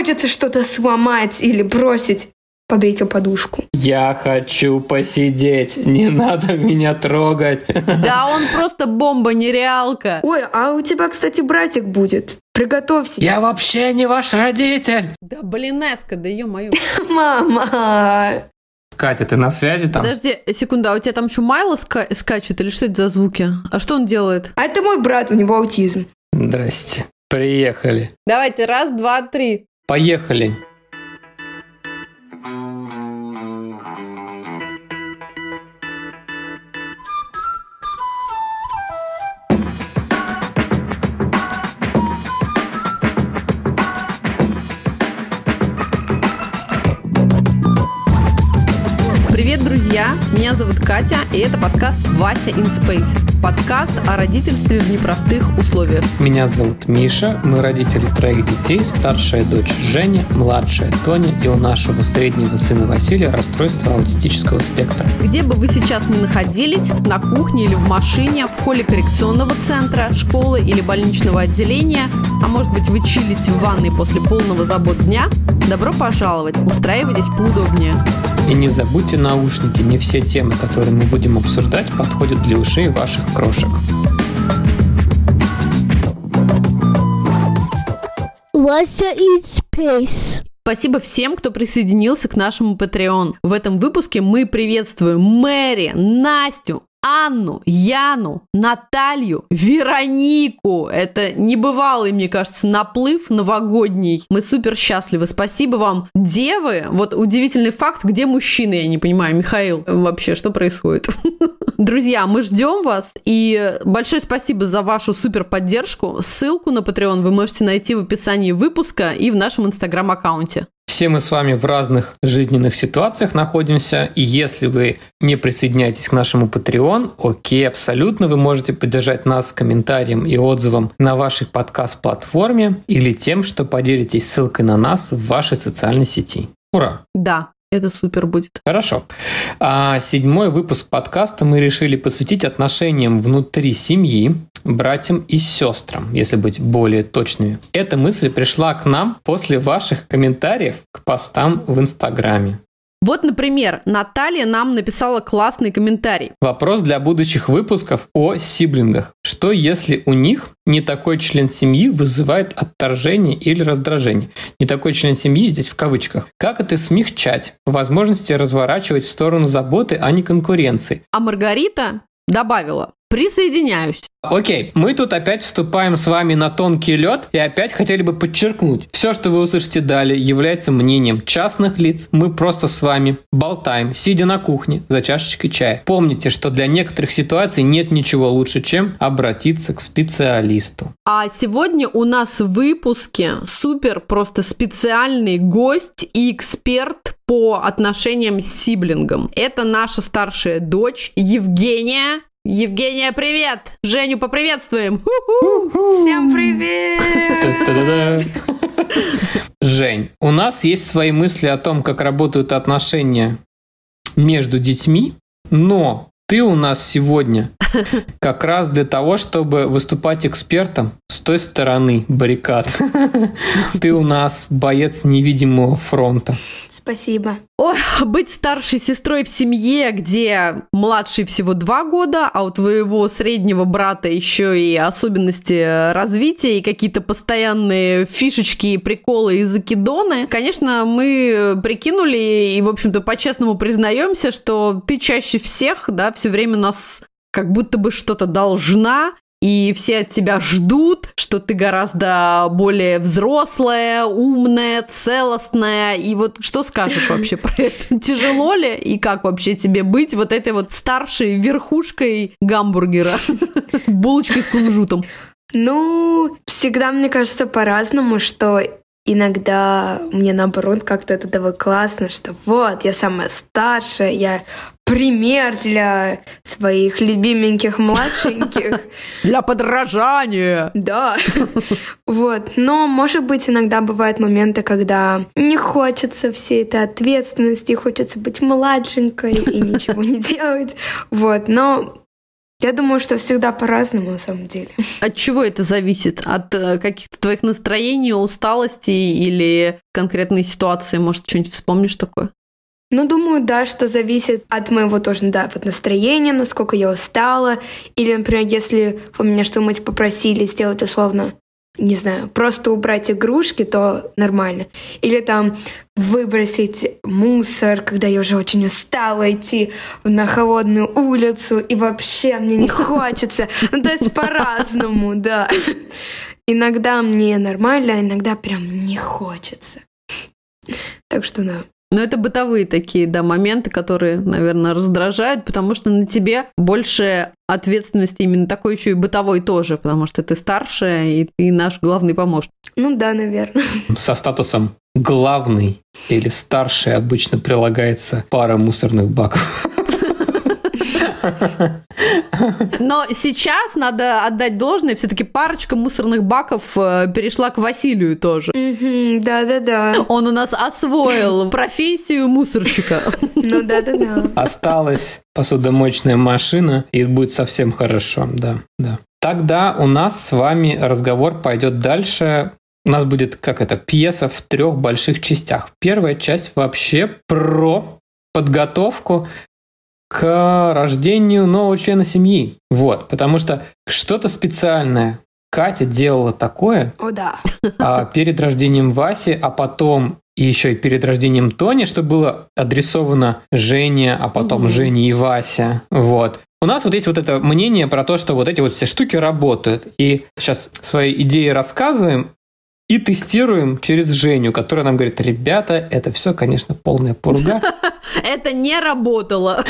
хочется что-то сломать или бросить. Побрить подушку. Я хочу посидеть, не надо меня трогать. Да он просто бомба-нереалка. Ой, а у тебя, кстати, братик будет. Приготовься. Я вообще не ваш родитель. Да блин, Эска, да ё-моё. Мама. Катя, ты на связи там? Подожди, секунду, а у тебя там еще Майло ска- скачет или что это за звуки? А что он делает? А это мой брат, у него аутизм. Здрасте. Приехали. Давайте, раз, два, три. Поехали. Меня зовут Катя, и это подкаст «Вася in Space». Подкаст о родительстве в непростых условиях. Меня зовут Миша, мы родители троих детей, старшая дочь Женя, младшая Тоня и у нашего среднего сына Василия расстройство аутистического спектра. Где бы вы сейчас ни находились, на кухне или в машине, в холле коррекционного центра, школы или больничного отделения, а может быть вы чилите в ванной после полного забот дня, добро пожаловать, устраивайтесь поудобнее. И не забудьте наушники, не все темы, которые мы будем обсуждать, подходят для ушей ваших крошек. Вася in Space. Спасибо всем, кто присоединился к нашему Patreon. В этом выпуске мы приветствуем Мэри, Настю, Анну, Яну, Наталью, Веронику. Это небывалый, мне кажется, наплыв новогодний. Мы супер счастливы. Спасибо вам. Девы, вот удивительный факт, где мужчины, я не понимаю. Михаил, вообще, что происходит? Друзья, мы ждем вас. И большое спасибо за вашу супер поддержку. Ссылку на Patreon вы можете найти в описании выпуска и в нашем инстаграм-аккаунте. Все мы с вами в разных жизненных ситуациях находимся, и если вы не присоединяетесь к нашему Patreon, окей, абсолютно, вы можете поддержать нас комментарием и отзывом на вашей подкаст-платформе или тем, что поделитесь ссылкой на нас в вашей социальной сети. Ура! Да, это супер будет. Хорошо. А седьмой выпуск подкаста мы решили посвятить отношениям внутри семьи, братьям и сестрам, если быть более точными. Эта мысль пришла к нам после ваших комментариев к постам в Инстаграме. Вот, например, Наталья нам написала классный комментарий. Вопрос для будущих выпусков о сиблингах. Что если у них не такой член семьи вызывает отторжение или раздражение? Не такой член семьи здесь в кавычках. Как это смягчать? По возможности разворачивать в сторону заботы, а не конкуренции. А Маргарита добавила. Присоединяюсь. Окей, мы тут опять вступаем с вами на тонкий лед и опять хотели бы подчеркнуть. Все, что вы услышите далее, является мнением частных лиц. Мы просто с вами болтаем, сидя на кухне за чашечкой чая. Помните, что для некоторых ситуаций нет ничего лучше, чем обратиться к специалисту. А сегодня у нас в выпуске супер просто специальный гость и эксперт по отношениям с сиблингом. Это наша старшая дочь Евгения. Евгения, привет! Женю поприветствуем! Всем привет! Жень, у нас есть свои мысли о том, как работают отношения между детьми, но ты у нас сегодня как раз для того, чтобы выступать экспертом с той стороны баррикад. Ты у нас боец невидимого фронта. Спасибо. Ой, быть старшей сестрой в семье, где младший всего два года, а у твоего среднего брата еще и особенности развития и какие-то постоянные фишечки, приколы и закидоны. Конечно, мы прикинули и, в общем-то, по-честному признаемся, что ты чаще всех, да, все время нас как будто бы что-то должна, и все от тебя ждут, что ты гораздо более взрослая, умная, целостная. И вот что скажешь вообще про это? Тяжело ли? И как вообще тебе быть вот этой вот старшей верхушкой гамбургера? Булочкой с кунжутом. Ну, всегда, мне кажется, по-разному, что иногда мне наоборот как-то от этого классно, что вот, я самая старшая, я пример для своих любименьких младшеньких. Для подражания. Да. Вот. Но, может быть, иногда бывают моменты, когда не хочется всей этой ответственности, хочется быть младшенькой и ничего не делать. Вот. Но Я думаю, что всегда по-разному на самом деле. От чего это зависит? От э, каких-то твоих настроений, усталости или конкретной ситуации? Может, что-нибудь вспомнишь такое? Ну, думаю, да, что зависит от моего тоже, да, вот настроения, насколько я устала. Или, например, если вы меня что-нибудь попросили сделать условно, не знаю, просто убрать игрушки, то нормально. Или там выбросить мусор, когда я уже очень устала идти на холодную улицу, и вообще мне не хочется. Ну, то есть по-разному, да. Иногда мне нормально, а иногда прям не хочется. Так что да. Но это бытовые такие, да, моменты, которые, наверное, раздражают, потому что на тебе больше ответственности именно такой еще и бытовой тоже, потому что ты старшая и ты наш главный помощник. Ну да, наверное. Со статусом главный или старший обычно прилагается пара мусорных баков. Но сейчас надо отдать должное, все-таки парочка мусорных баков э, перешла к Василию тоже. Да-да-да. Он у нас освоил профессию мусорщика. Ну да-да-да. Осталась посудомоечная машина, и будет совсем хорошо, да, да. Тогда у нас с вами разговор пойдет дальше. У нас будет, как это, пьеса в трех больших частях. Первая часть вообще про подготовку к рождению нового члена семьи. Вот, потому что что-то специальное Катя делала такое О, да. а, перед рождением Васи, а потом и еще и перед рождением Тони, что было адресовано Жене, а потом Мгм. Жене и Вася. Вот. У нас вот есть вот это мнение про то, что вот эти вот все штуки работают. И сейчас свои идеи рассказываем и тестируем через Женю, которая нам говорит, ребята, это все, конечно, полная пурга. Это не работало.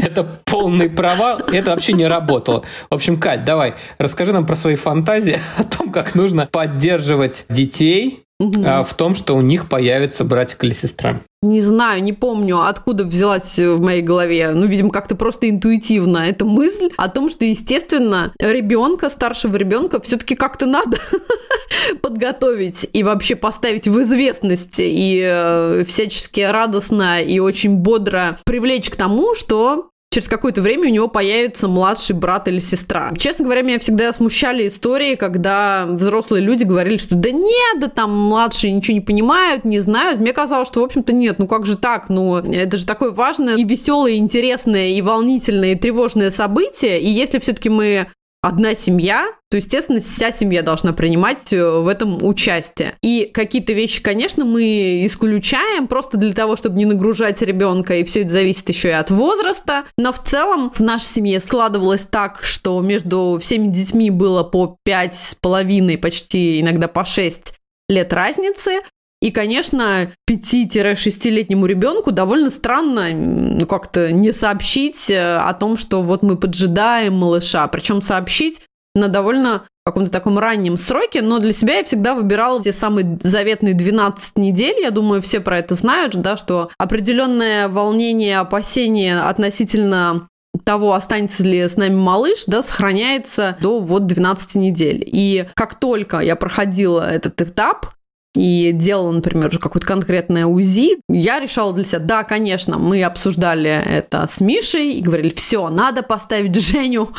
Это, полный провал, это вообще не работало. В общем, Кать, давай, расскажи нам про свои фантазии о том, как нужно поддерживать детей а, в том, что у них появится братик или сестра. Не знаю, не помню, откуда взялась в моей голове. Ну, видимо, как-то просто интуитивно эта мысль о том, что, естественно, ребенка, старшего ребенка, все-таки как-то надо подготовить и вообще поставить в известность и э, всячески радостно и очень бодро привлечь к тому, что через какое-то время у него появится младший брат или сестра. Честно говоря, меня всегда смущали истории, когда взрослые люди говорили, что да нет, да там младшие ничего не понимают, не знают. Мне казалось, что, в общем-то, нет, ну как же так? Ну, это же такое важное и веселое, и интересное, и волнительное, и тревожное событие. И если все-таки мы одна семья, то, естественно, вся семья должна принимать э, в этом участие. И какие-то вещи, конечно, мы исключаем просто для того, чтобы не нагружать ребенка, и все это зависит еще и от возраста. Но в целом в нашей семье складывалось так, что между всеми детьми было по пять с половиной, почти иногда по 6 лет разницы. И, конечно, 5-6-летнему ребенку довольно странно ну, как-то не сообщить э, о том, что вот мы поджидаем малыша. Причем сообщить на довольно каком-то таком раннем сроке, но для себя я всегда выбирала те самые заветные 12 недель. Я думаю, все про это знают, да, что определенное волнение, опасение относительно того, останется ли с нами малыш, да, сохраняется до вот 12 недель. И как только я проходила этот этап, и делала, например, уже какое-то конкретное УЗИ, я решала для себя, да, конечно, мы обсуждали это с Мишей и говорили, все, надо поставить Женю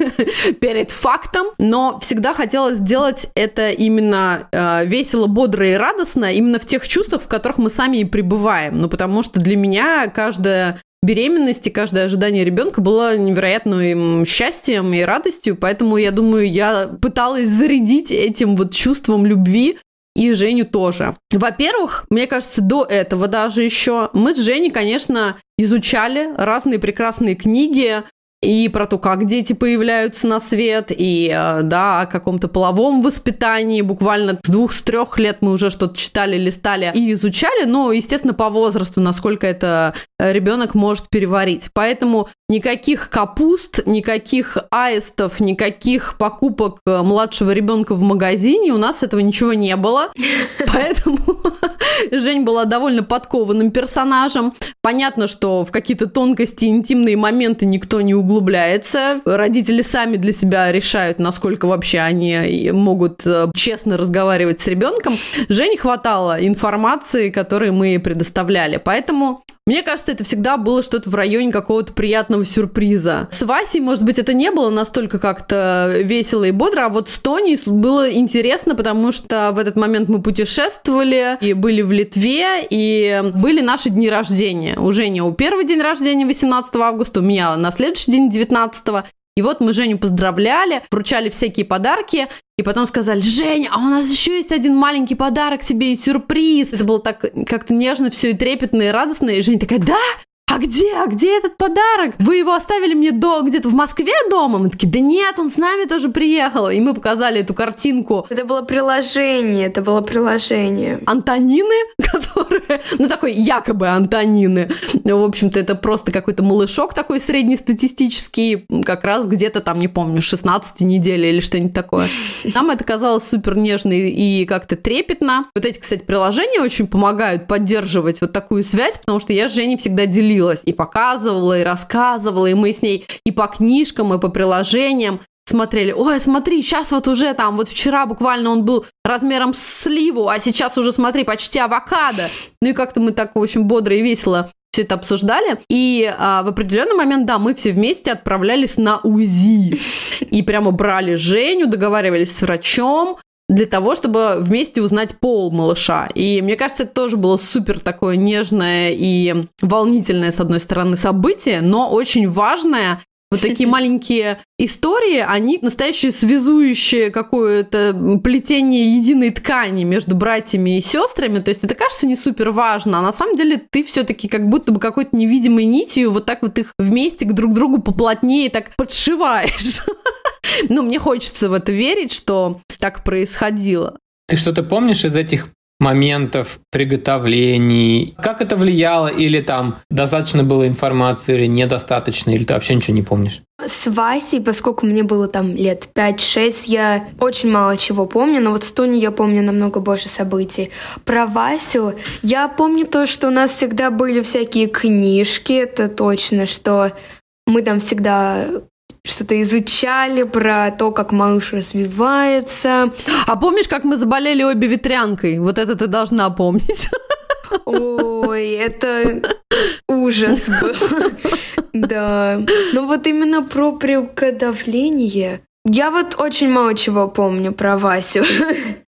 перед фактом, но всегда хотела сделать это именно э, весело, бодро и радостно, именно в тех чувствах, в которых мы сами и пребываем. Ну, потому что для меня каждая беременность и каждое ожидание ребенка было невероятным счастьем и радостью, поэтому я думаю, я пыталась зарядить этим вот чувством любви и Женю тоже. Во-первых, мне кажется, до этого даже еще мы с Женей, конечно, изучали разные прекрасные книги и про то, как дети появляются на свет, и э, да, о каком-то половом воспитании. Буквально с двух, с трех лет мы уже что-то читали, листали и изучали, но, естественно, по возрасту, насколько это э, ребенок может переварить. Поэтому никаких капуст, никаких аистов, никаких покупок э, младшего ребенка в магазине, у нас этого ничего не было. Поэтому Жень была довольно подкованным персонажем. Понятно, что в какие-то тонкости, интимные моменты никто не углубляется. Родители сами для себя решают, насколько вообще они могут э, честно разговаривать с ребенком. Жене хватало информации, которую мы предоставляли. Поэтому Мне кажется, это всегда было что-то в районе какого-то приятного сюрприза. С Васей, может быть, это не было настолько как-то весело и бодро, а вот с Тони было интересно, потому что в этот момент мы путешествовали и были в Литве, и были наши дни рождения. У Жени у первый день рождения 18 августа, у меня на следующий день 19 и вот мы Женю поздравляли, вручали всякие подарки, и потом сказали, Женя, а у нас еще есть один маленький подарок тебе и сюрприз. Это было так как-то нежно все и трепетно и радостно. И Женя такая, да? А где, а где этот подарок? Вы его оставили мне до, где-то в Москве дома? Мы такие, да нет, он с нами тоже приехал. И мы показали эту картинку. Это было приложение, это было приложение. Антонины, которые, ну такой якобы Антонины. В общем-то, это просто какой-то малышок такой среднестатистический, как раз где-то там, не помню, 16 недели или что-нибудь такое. Нам это казалось супер нежно и как-то трепетно. Вот эти, кстати, приложения очень помогают поддерживать вот такую связь, потому что я с Женей всегда делилась делилась и показывала, и рассказывала, и мы с ней и по книжкам, и по приложениям смотрели, ой, смотри, сейчас вот уже там, вот вчера буквально он был размером с сливу, а сейчас уже, смотри, почти авокадо. Ну и как-то мы так, в общем, бодро и весело все это обсуждали. И а, в определенный момент, да, мы все вместе отправлялись на УЗИ. И прямо брали Женю, договаривались с врачом, для того, чтобы вместе узнать пол малыша. И мне кажется, это тоже было супер такое нежное и волнительное, с одной стороны, событие, но очень важное. Вот такие маленькие истории, они настоящие связующие какое-то плетение единой ткани между братьями и сестрами. То есть это кажется не супер важно, а на самом деле ты все-таки как будто бы какой-то невидимой нитью вот так вот их вместе к друг другу поплотнее так подшиваешь. Ну, мне хочется в это верить, что так происходило. Ты что-то помнишь из этих моментов приготовлений? Как это влияло? Или там достаточно было информации, или недостаточно, или ты вообще ничего не помнишь? С Васей, поскольку мне было там лет 5-6, я очень мало чего помню, но вот с Тони я помню намного больше событий. Про Васю я помню то, что у нас всегда были всякие книжки, это точно, что мы там всегда что-то изучали про то, как малыш развивается. А помнишь, как мы заболели обе ветрянкой? Вот это ты должна помнить. Ой, это ужас был. Да. Но вот именно про приготовление. Я вот очень мало чего помню про Васю.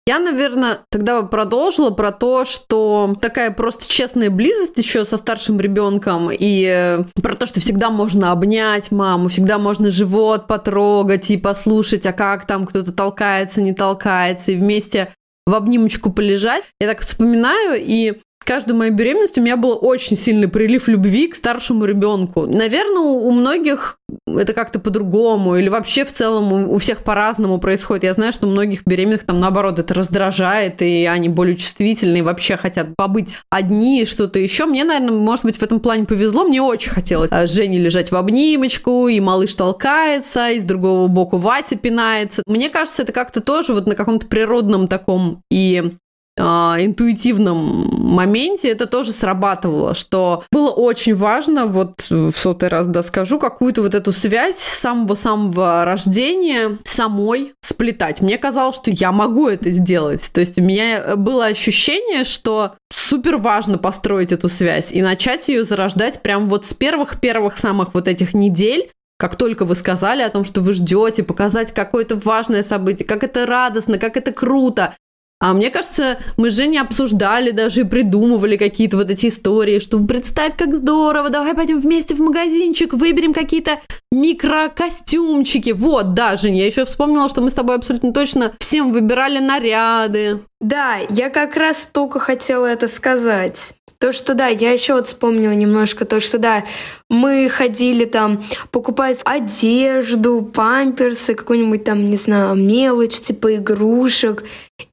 Я, наверное, тогда бы продолжила про то, что такая просто честная близость еще со старшим ребенком и э, про то, что всегда можно обнять маму, всегда можно живот потрогать и послушать, а как там кто-то толкается, не толкается, и вместе в обнимочку полежать. Я так вспоминаю, и каждую мою беременность у меня был очень сильный прилив любви к старшему ребенку. Наверное, у многих это как-то по-другому, или вообще в целом у всех по-разному происходит. Я знаю, что у многих беременных там наоборот это раздражает, и они более чувствительны, и вообще хотят побыть одни, что-то еще. Мне, наверное, может быть, в этом плане повезло. Мне очень хотелось с Женей лежать в обнимочку, и малыш толкается, и с другого боку Вася пинается. Мне кажется, это как-то тоже вот на каком-то природном таком и интуитивном моменте это тоже срабатывало, что было очень важно, вот в сотый раз да скажу, какую-то вот эту связь самого-самого рождения самой сплетать. Мне казалось, что я могу это сделать. То есть у меня было ощущение, что супер важно построить эту связь и начать ее зарождать прям вот с первых-первых самых вот этих недель, как только вы сказали о том, что вы ждете, показать какое-то важное событие, как это радостно, как это круто, а мне кажется, мы с Женей обсуждали даже и придумывали какие-то вот эти истории, что представь, как здорово, давай пойдем вместе в магазинчик, выберем какие-то микрокостюмчики. Вот, да, Женя, я еще вспомнила, что мы с тобой абсолютно точно всем выбирали наряды. Да, я как раз только хотела это сказать. То, что да, я еще вот вспомнила немножко то, что да, мы ходили там покупать одежду, памперсы, какую-нибудь там, не знаю, мелочь, типа игрушек.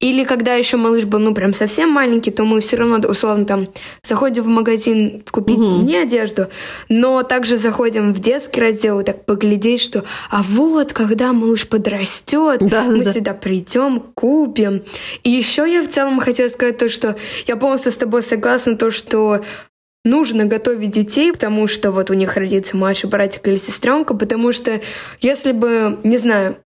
Или когда еще малыш был, ну, прям совсем маленький, то мы все равно, условно, там, заходим в магазин купить угу. мне одежду, но также заходим в детский раздел и так поглядеть, что, а вот, когда малыш подрастет, да, мы да. сюда придем, купим. И еще я в целом хотела сказать то, что я полностью с тобой согласна, то, что нужно готовить детей, потому что вот у них родится младший братик или сестренка, потому что если бы, не знаю,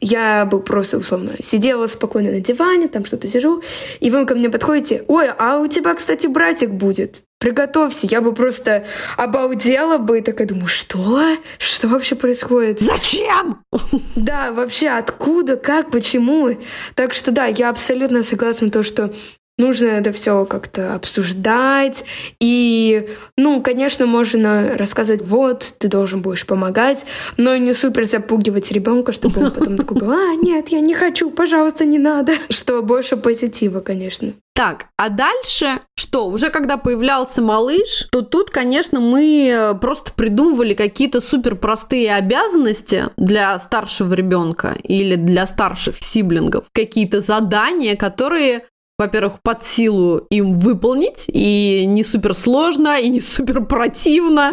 я бы просто, условно, сидела спокойно на диване, там что-то сижу, и вы ко мне подходите, ой, а у тебя, кстати, братик будет. приготовься, я бы просто обалдела бы и такая думаю, что? Что вообще происходит? Зачем? Да, вообще откуда, как, почему? Так что да, я абсолютно согласна то, что нужно это все как-то обсуждать. И, ну, конечно, можно рассказать, вот, ты должен будешь помогать, но не супер запугивать ребенка, чтобы он потом такой был, а, нет, я не хочу, пожалуйста, не надо. Что больше позитива, конечно. Так, а дальше что? Уже когда появлялся малыш, то тут, конечно, мы э, просто придумывали какие-то супер простые обязанности для старшего ребенка или для старших сиблингов, какие-то задания, которые во-первых, под силу им выполнить, и не супер сложно, и не супер противно,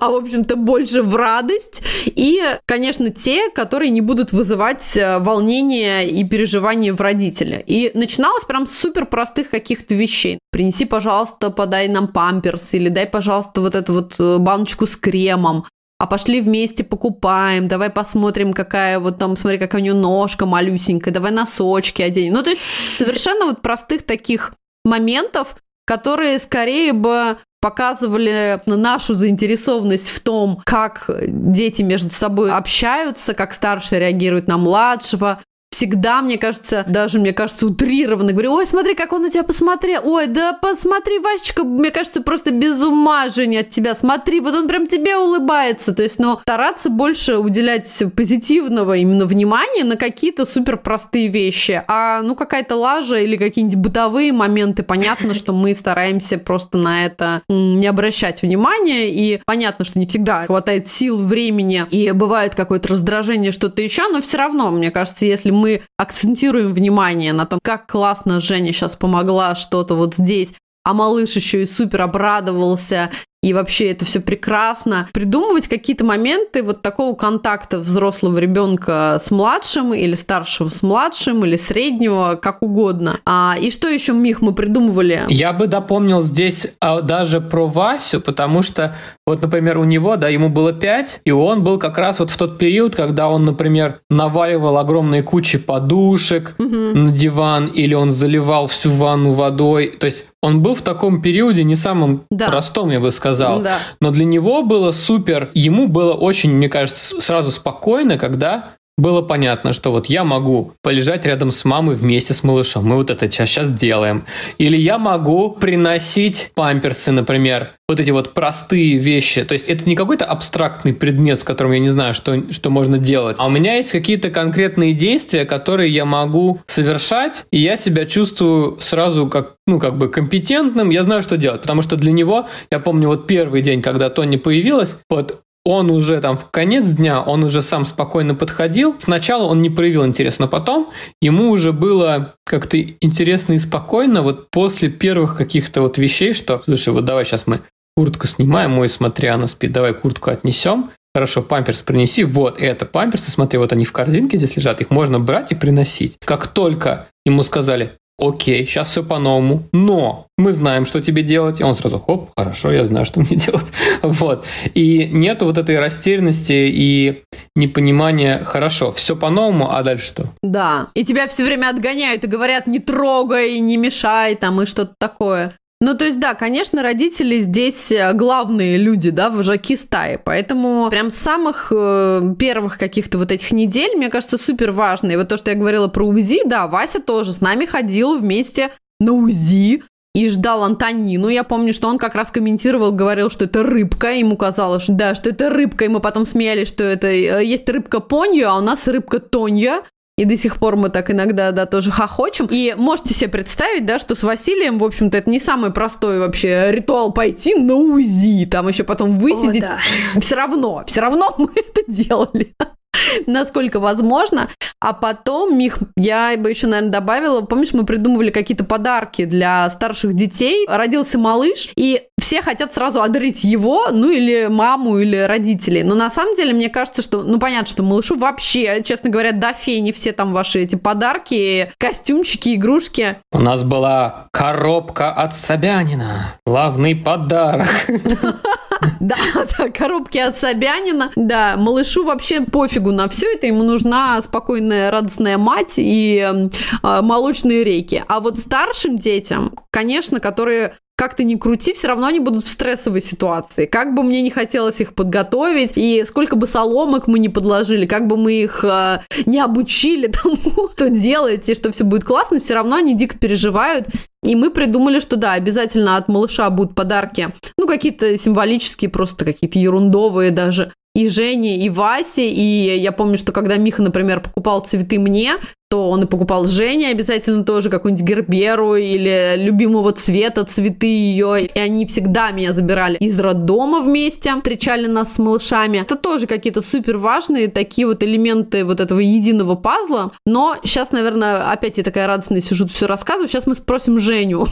а, в общем-то, больше в радость. И, конечно, те, которые не будут вызывать э, волнения и переживания в родителя. И начиналось прям с супер простых каких-то вещей. Принеси, пожалуйста, подай нам памперс, или дай, пожалуйста, вот эту вот э, баночку с кремом, а пошли вместе покупаем, давай посмотрим, какая вот там, смотри, какая у нее ножка малюсенькая, давай носочки оденем. Ну, то есть совершенно вот простых таких моментов, которые скорее бы показывали нашу заинтересованность в том, как дети между собой общаются, как старший реагирует на младшего, всегда, мне кажется, даже, мне кажется, утрированно говорю, ой, смотри, как он на тебя посмотрел, ой, да посмотри, Васечка, мне кажется, просто без ума, Женя, от тебя, смотри, вот он прям тебе улыбается, то есть, но стараться больше уделять позитивного именно внимания на какие-то супер простые вещи, а, ну, какая-то лажа или какие-нибудь бытовые моменты, понятно, что мы стараемся просто на это не обращать внимания, и понятно, что не всегда хватает сил, времени, и бывает какое-то раздражение, что-то еще, но все равно, мне кажется, если мы мы акцентируем внимание на том, как классно Женя сейчас помогла что-то вот здесь, а малыш еще и супер обрадовался, и вообще это все прекрасно. Придумывать какие-то моменты вот такого контакта взрослого ребенка с младшим или старшего с младшим или среднего, как угодно. А, и что еще, Мих, мы придумывали? Я бы допомнил здесь а, даже про Васю, потому что вот, например, у него, да, ему было 5, и он был как раз вот в тот период, когда он, например, наваливал огромные кучи подушек угу. на диван, или он заливал всю ванну водой. То есть он был в таком периоде не самым да. простом, я бы сказал. Да. Но для него было супер. Ему было очень, мне кажется, сразу спокойно, когда было понятно, что вот я могу полежать рядом с мамой вместе с малышом. Мы вот это сейчас, сейчас делаем. Или я могу приносить памперсы, например, вот эти вот простые вещи. То есть это не какой-то абстрактный предмет, с которым я не знаю, что, что можно делать. А у меня есть какие-то конкретные действия, которые я могу совершать, и я себя чувствую сразу как, ну, как бы компетентным, я знаю, что делать. Потому что для него, я помню, вот первый день, когда Тони появилась, вот он уже там в конец дня, он уже сам спокойно подходил. Сначала он не проявил интерес, но потом ему уже было как-то интересно и спокойно вот после первых каких-то вот вещей, что, слушай, вот давай сейчас мы куртку снимаем, мой смотри, она спит, давай куртку отнесем. Хорошо, памперс принеси. Вот это памперсы, смотри, вот они в корзинке здесь лежат, их можно брать и приносить. Как только ему сказали, окей, сейчас все по-новому, но мы знаем, что тебе делать. И он сразу, хоп, хорошо, я знаю, что мне делать. вот. И нету вот этой растерянности и непонимания, хорошо, все по-новому, а дальше что? Да, и тебя все время отгоняют и говорят, не трогай, не мешай, там, и что-то такое. Ну, то есть, да, конечно, родители здесь э, главные люди, да, вожаки стаи. Поэтому прям с самых э, первых каких-то вот этих недель, мне кажется, супер важно. И вот то, что я говорила про УЗИ, да, Вася тоже с нами ходил вместе на УЗИ и ждал Антонину. Я помню, что он как раз комментировал, говорил, что это рыбка. Ему казалось, что да, что это рыбка. И мы потом смеялись, что это э, есть рыбка Понья, а у нас рыбка Тонья. И до сих пор мы так иногда, да, тоже хохочем. И можете себе представить, да, что с Василием, в общем-то, это не самый простой вообще ритуал пойти на УЗИ, там еще потом высидеть. О, да. Все равно, все равно мы это делали. насколько возможно. А потом, Мих, я бы еще, наверное, добавила, помнишь, мы придумывали какие-то подарки для старших детей. Родился малыш, и все хотят сразу одарить его, ну или маму, или родителей. Но на самом деле, мне кажется, что, ну понятно, что малышу вообще, честно говоря, до фени все там ваши эти подарки, костюмчики, игрушки. У нас была коробка от Собянина. Главный подарок. Да, да, коробки от Собянина. Да, малышу вообще пофигу на все это, ему нужна спокойная, радостная мать и э, молочные реки. А вот старшим детям, конечно, которые как ты ни крути, все равно они будут в стрессовой ситуации. Как бы мне не хотелось их подготовить, и сколько бы соломок мы не подложили, как бы мы их э, не обучили тому, что делаете, что все будет классно, все равно они дико переживают. И мы придумали, что да, обязательно от малыша будут подарки, ну, какие-то символические, просто какие-то ерундовые даже и Жене, и Васе. И я помню, что когда Миха, например, покупал цветы мне, то он и покупал Жене обязательно тоже какую-нибудь герберу или любимого цвета цветы ее. И они всегда меня забирали из роддома вместе, встречали нас с малышами. Это тоже какие-то супер важные такие вот элементы вот этого единого пазла. Но сейчас, наверное, опять я такая радостная сижу, все рассказываю. Сейчас мы спросим Женю.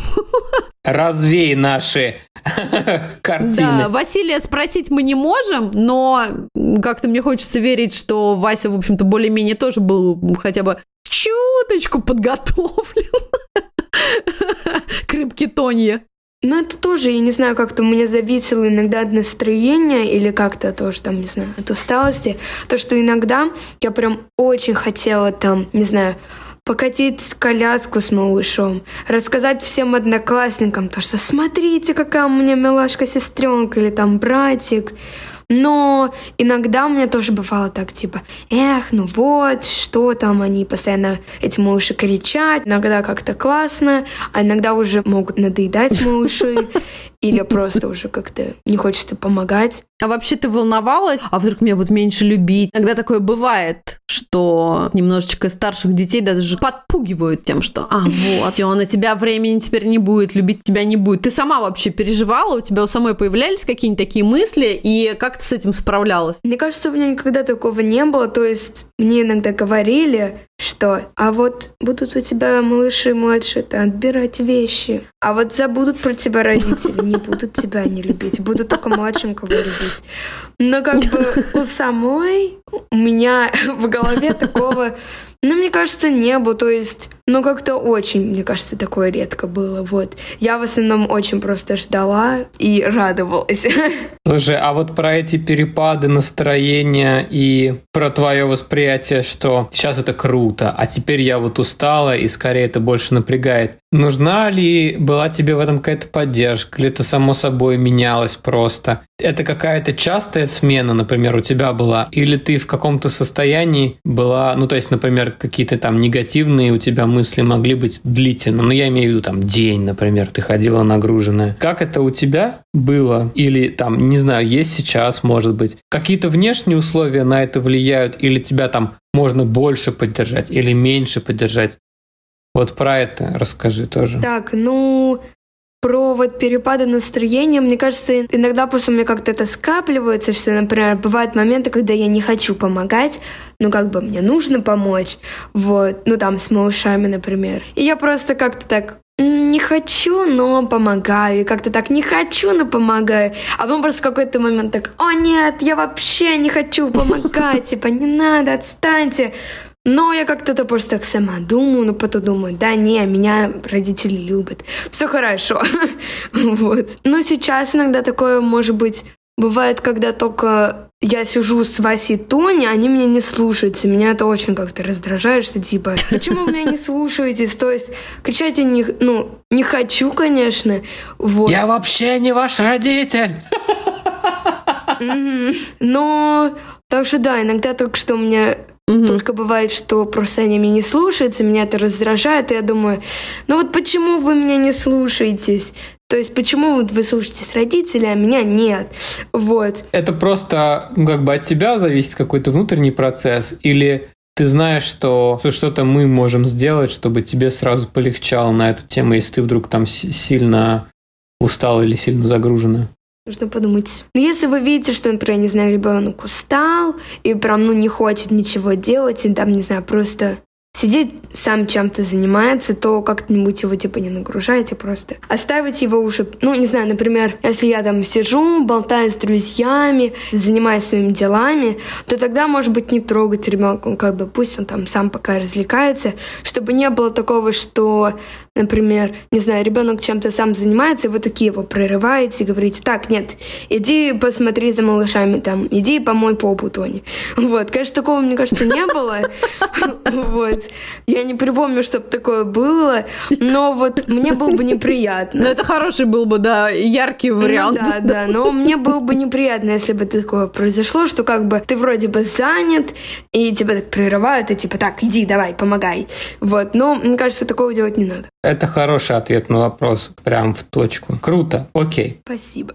Развей наши картины. Да, Василия спросить мы не можем, но как-то мне хочется верить, что Вася, в общем-то, более-менее тоже был хотя бы чуточку подготовлен к рыбке Тонье. Ну, это тоже, я не знаю, как-то меня зависело иногда от настроения или как-то тоже там, не знаю, от усталости. То, что иногда я прям очень хотела там, не знаю, покатить коляску с малышом, рассказать всем одноклассникам то, что смотрите, какая у меня милашка сестренка или там братик. Но иногда у меня тоже бывало так, типа, эх, ну вот, что там, они постоянно, эти малыши кричат, иногда как-то классно, а иногда уже могут надоедать малыши, или просто уже как-то не хочется помогать. А вообще ты волновалась? А вдруг меня будут меньше любить? Иногда такое бывает, что немножечко старших детей даже подпугивают тем, что а вот, все, на тебя времени теперь не будет, любить тебя не будет. Ты сама вообще переживала? У тебя у самой появлялись какие-нибудь такие мысли? И как ты с этим справлялась? Мне кажется, у меня никогда такого не было. То есть мне иногда говорили, что а вот будут у тебя малыши младшие, то отбирать вещи. А вот забудут про тебя родители, не будут тебя не любить, будут только младшим кого любить. Но как бы у самой у меня в голове такого ну, мне кажется, не было. То есть, ну, как-то очень, мне кажется, такое редко было. Вот. Я в основном очень просто ждала и радовалась. Слушай, а вот про эти перепады настроения и про твое восприятие, что сейчас это круто, а теперь я вот устала и скорее это больше напрягает. Нужна ли была тебе в этом какая-то поддержка, или это само собой менялось просто? Это какая-то частая смена, например, у тебя была? Или ты в каком-то состоянии была, ну, то есть, например, какие-то там негативные у тебя мысли могли быть длительно. Ну, я имею в виду там день, например, ты ходила нагруженная. Как это у тебя было? Или там, не знаю, есть сейчас, может быть. Какие-то внешние условия на это влияют? Или тебя там можно больше поддержать или меньше поддержать? Вот про это расскажи тоже. Так, ну, про вот перепады настроения, мне кажется, иногда просто у меня как-то это скапливается, что, например, бывают моменты, когда я не хочу помогать, но как бы мне нужно помочь, вот, ну там с малышами, например. И я просто как-то так не хочу, но помогаю. И как-то так не хочу, но помогаю. А потом просто в какой-то момент так, о нет, я вообще не хочу помогать, типа не надо, отстаньте. Но я как-то это просто так сама думаю, но потом думаю, да не, меня родители любят, все хорошо. вот. Но сейчас иногда такое, может быть, бывает, когда только я сижу с Васей и Тони, они меня не слушаются. Меня это очень как-то раздражает, что типа, почему вы меня не слушаетесь? То есть кричать я не, ну, не хочу, конечно. Вот. Я вообще не ваш родитель. Но так что да, иногда только что у меня Угу. Только бывает, что просто они меня не слушаются, меня это раздражает, и я думаю, ну вот почему вы меня не слушаетесь? То есть почему вот вы слушаетесь родителей, а меня нет? Вот. Это просто ну, как бы от тебя зависит какой-то внутренний процесс, или ты знаешь, что что-то мы можем сделать, чтобы тебе сразу полегчало на эту тему, если ты вдруг там сильно устал или сильно загружена? Нужно подумать. Ну, если вы видите, что, например, не знаю, ребенок устал и прям, ну, не хочет ничего делать, и там, не знаю, просто сидит сам чем-то занимается, то как-нибудь его типа не нагружайте просто. Оставить его уже, ну, не знаю, например, если я там сижу, болтаю с друзьями, занимаюсь своими делами, то тогда, может быть, не трогать ребенка, как бы пусть он там сам пока развлекается, чтобы не было такого, что Например, не знаю, ребенок чем-то сам занимается, и вы такие его прерываете и говорите, так, нет, иди посмотри за малышами, там, иди помой попу Тони. Вот, конечно, такого, мне кажется, не было. Вот. Я не припомню, чтобы такое было, но вот мне было бы неприятно. Ну, это хороший был бы, да, яркий вариант. Ну, да, да, но мне было бы неприятно, если бы такое произошло, что как бы ты вроде бы занят, и тебя так прерывают, и типа, так, иди, давай, помогай. Вот, но мне кажется, такого делать не надо. Это хороший ответ на вопрос, прям в точку. Круто, окей. Спасибо.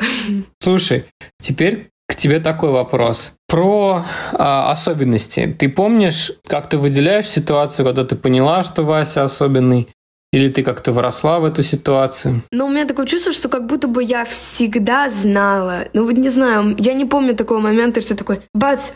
Слушай, теперь к тебе такой вопрос. Про а, особенности. Ты помнишь, как ты выделяешь ситуацию, когда ты поняла, что Вася особенный? Или ты как-то вросла в эту ситуацию? Но у меня такое чувство, что как будто бы я всегда знала. Ну вот не знаю, я не помню такого момента, что такой, бац,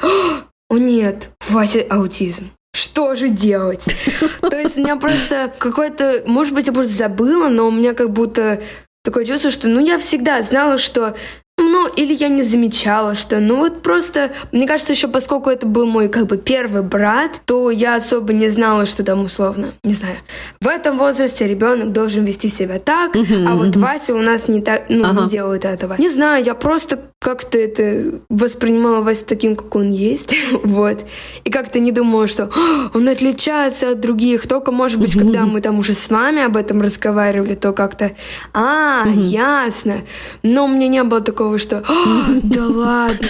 о нет, Вася аутизм. Что же делать? То есть у меня просто какой-то, может быть, я просто забыла, но у меня как будто такое чувство, что ну я всегда знала, что ну, или я не замечала, что, ну вот просто, мне кажется, еще поскольку это был мой как бы первый брат, то я особо не знала, что там условно, не знаю, в этом возрасте ребенок должен вести себя так, а вот Вася у нас не так, ну, Ага. не делает этого. Не знаю, я просто как-то это воспринимала Васю таким, как он есть, вот, и как-то не думала, что «А, он отличается от других, только, может быть, когда мы там уже с вами об этом разговаривали, то как-то, а, ясно, но у меня не было такого, что «А, да ладно,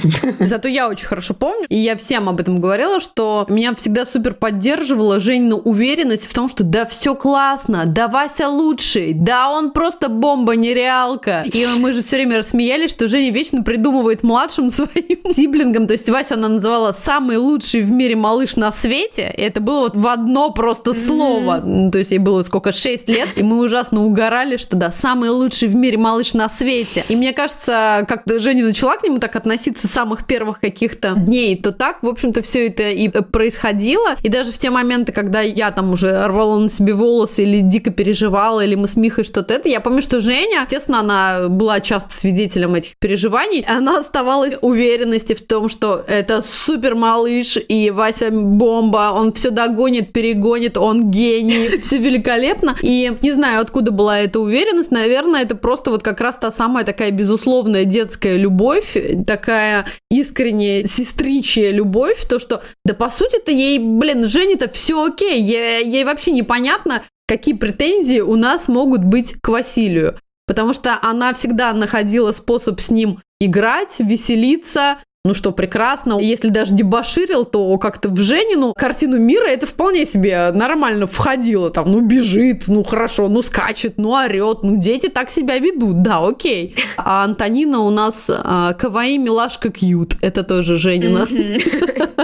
Зато я очень хорошо помню, и я всем об этом говорила, что меня всегда супер поддерживала Женина уверенность в том, что да все классно, да Вася лучший, да он просто бомба, нереалка. И мы же все время рассмеялись, что Женя вечно придумывает младшим своим сиблингам, то есть Вася она называла самый лучший в мире малыш на свете, и это было вот в одно просто слово. Ну, То есть ей было сколько, 6 лет, и мы ужасно угорали, что да, самый лучший в мире малыш на свете. И мне кажется, как Женя начала к нему так относиться с самых первых каких-то дней, то так, в общем-то, все это и происходило. И даже в те моменты, когда я там уже рвала на себе волосы или дико переживала, или мы с Михой что-то это, я помню, что Женя, естественно, она была часто свидетелем этих переживаний, она оставалась уверенности в том, что это супер малыш, и Вася бомба, он все догонит, перегонит, он гений, все великолепно. И не знаю, откуда была эта уверенность, наверное, это просто вот как раз та самая такая безусловная детская любовь, такая искренняя сестричья любовь, то, что, да по сути-то ей, блин, Жене-то все окей, ей, ей вообще непонятно, какие претензии у нас могут быть к Василию. Потому что она всегда находила способ с ним играть, веселиться, ну что, прекрасно. Если даже дебоширил, то как-то в Женину картину мира это вполне себе нормально входило. Там, ну, бежит, ну, хорошо, ну, скачет, ну, орет. Ну, дети так себя ведут, да, окей. А Антонина у нас а, каваи, милашка, кьют. Это тоже Женина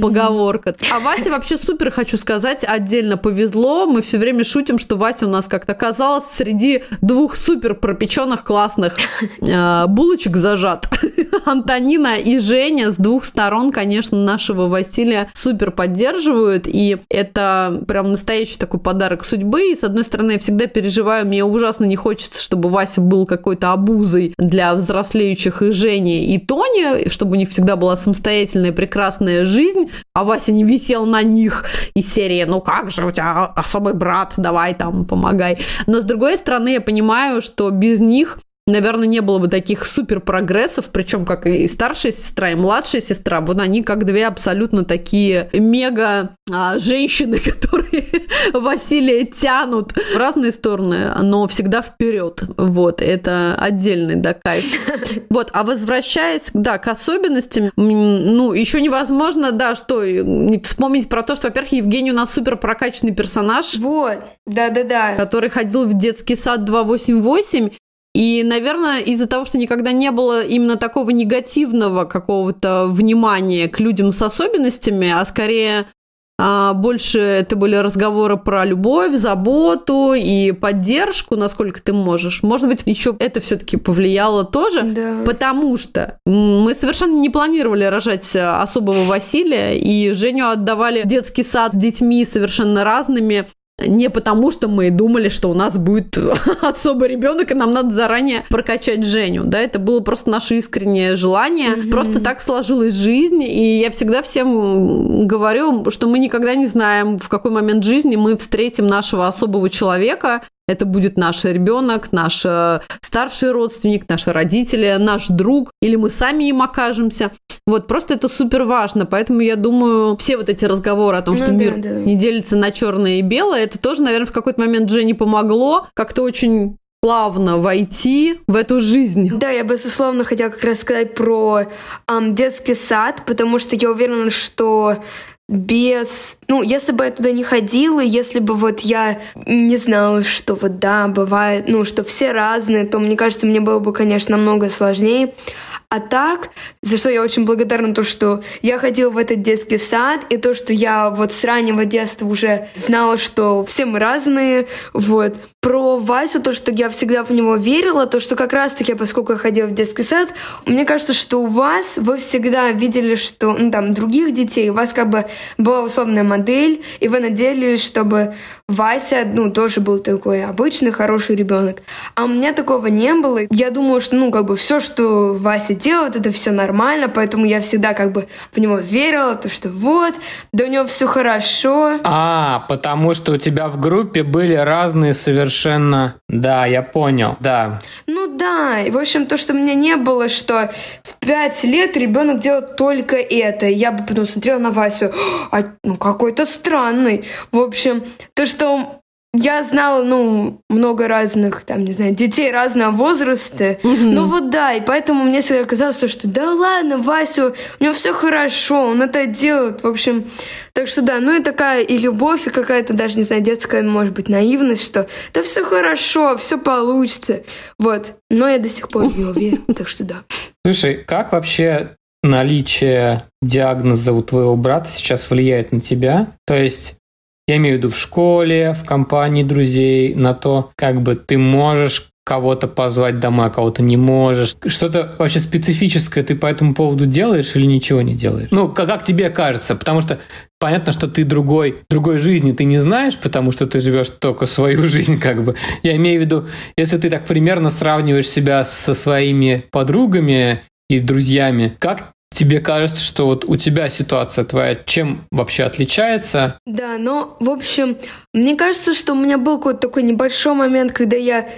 поговорка. А Васе вообще супер, хочу сказать, отдельно повезло. Мы все время шутим, что Вася у нас как-то оказалась среди двух супер пропеченных классных э, булочек зажат. Антонина и Женя с двух сторон, конечно, нашего Василия супер поддерживают. И это прям настоящий такой подарок судьбы. И с одной стороны, я всегда переживаю, мне ужасно не хочется, чтобы Вася был какой-то обузой для взрослеющих и Жени, и Тони, чтобы у них всегда была самостоятельная прекрасная жизнь, а Вася не висел на них из серии «Ну как же, у тебя особый брат, давай там, помогай». Но с другой стороны, я понимаю, что без них наверное, не было бы таких супер прогрессов, причем как и старшая сестра, и младшая сестра, вот они как две абсолютно такие мега а, женщины, которые Василия тянут в разные стороны, но всегда вперед. Вот, это отдельный, да, кайф. Вот, а возвращаясь, да, к особенностям, ну, еще невозможно, да, что, вспомнить про то, что, во-первых, Евгений у нас супер прокачанный персонаж, вот, да-да-да. который ходил в детский сад 288, и, наверное, из-за того, что никогда не было именно такого негативного какого-то внимания к людям с особенностями, а скорее а, больше это были разговоры про любовь, заботу и поддержку, насколько ты можешь. Может быть, еще это все-таки повлияло тоже, Да. потому что мы совершенно не планировали рожать особого Василия, и Женю отдавали в детский сад с детьми совершенно разными, не потому, что мы думали, что у нас будет особый ребенок, и нам надо заранее прокачать Женю. Да, это было просто наше искреннее желание. Просто так сложилась жизнь. И я всегда всем говорю, что мы никогда не знаем, в какой момент жизни мы встретим нашего особого человека. Это будет наш ребенок, наш э, старший родственник, наши родители, наш друг, или мы сами им окажемся. Вот, просто это супер важно, поэтому я думаю, все вот эти разговоры о том, что Ну да, мир да. не делится на черное и белое, это тоже, наверное, в какой-то момент Жене помогло как-то очень плавно войти в эту жизнь. Да, я, безусловно, хотела как раз сказать про ам, детский сад, потому что я уверена, что без... Ну, если бы я туда не ходила, если бы вот я не знала, что вот да, бывает, ну, что все разные, то, мне кажется, мне было бы, конечно, намного сложнее. А так, за что я очень благодарна, то, что я ходила в этот детский сад, и то, что я вот с раннего детства уже знала, что все мы разные, вот. Про Васю, то, что я всегда в него верила, то, что как раз-таки, поскольку я ходила в детский сад, мне кажется, что у вас, вы всегда видели, что, ну, там, других детей, у вас как бы была условная модель, и вы надеялись, чтобы Вася, ну, тоже был такой обычный, хороший ребенок. А у меня такого не было. Я думала, что, ну, как бы все, что Вася делает, это все нормально, поэтому я всегда как бы в него верила, то, что вот, да у него все хорошо. А, потому что у тебя в группе были разные совершенно... Да, я понял, да. Ну да, и в общем, то, что у меня не было, что в пять лет ребенок делает только это. Я бы потом смотрела на Васю, а, ну какой-то странный. В общем, то, что я знала, ну, много разных, там, не знаю, детей разного возраста. Ну вот да, и поэтому мне всегда казалось, то, что да ладно, Васю, у него все хорошо, он это делает. В общем, так что да, ну и такая и любовь, и какая-то даже, не знаю, детская, может быть, наивность, что да все хорошо, все получится. Вот. Но я до сих пор в него верю, так что да. Слушай, как вообще наличие диагноза у твоего брата сейчас влияет на тебя? То есть я имею в виду в школе, в компании друзей, на то, как бы ты можешь кого-то позвать домой, а кого-то не можешь. Что-то вообще специфическое ты по этому поводу делаешь или ничего не делаешь? Ну, как, как тебе кажется? Потому что понятно, что ты другой, другой жизни ты не знаешь, потому что ты живешь только свою жизнь, как бы. Я имею в виду, если ты так примерно сравниваешь себя со своими подругами и друзьями, как тебе кажется, что вот у тебя ситуация твоя чем вообще отличается? Да, но, в общем, мне кажется, что у меня был какой-то такой небольшой момент, когда я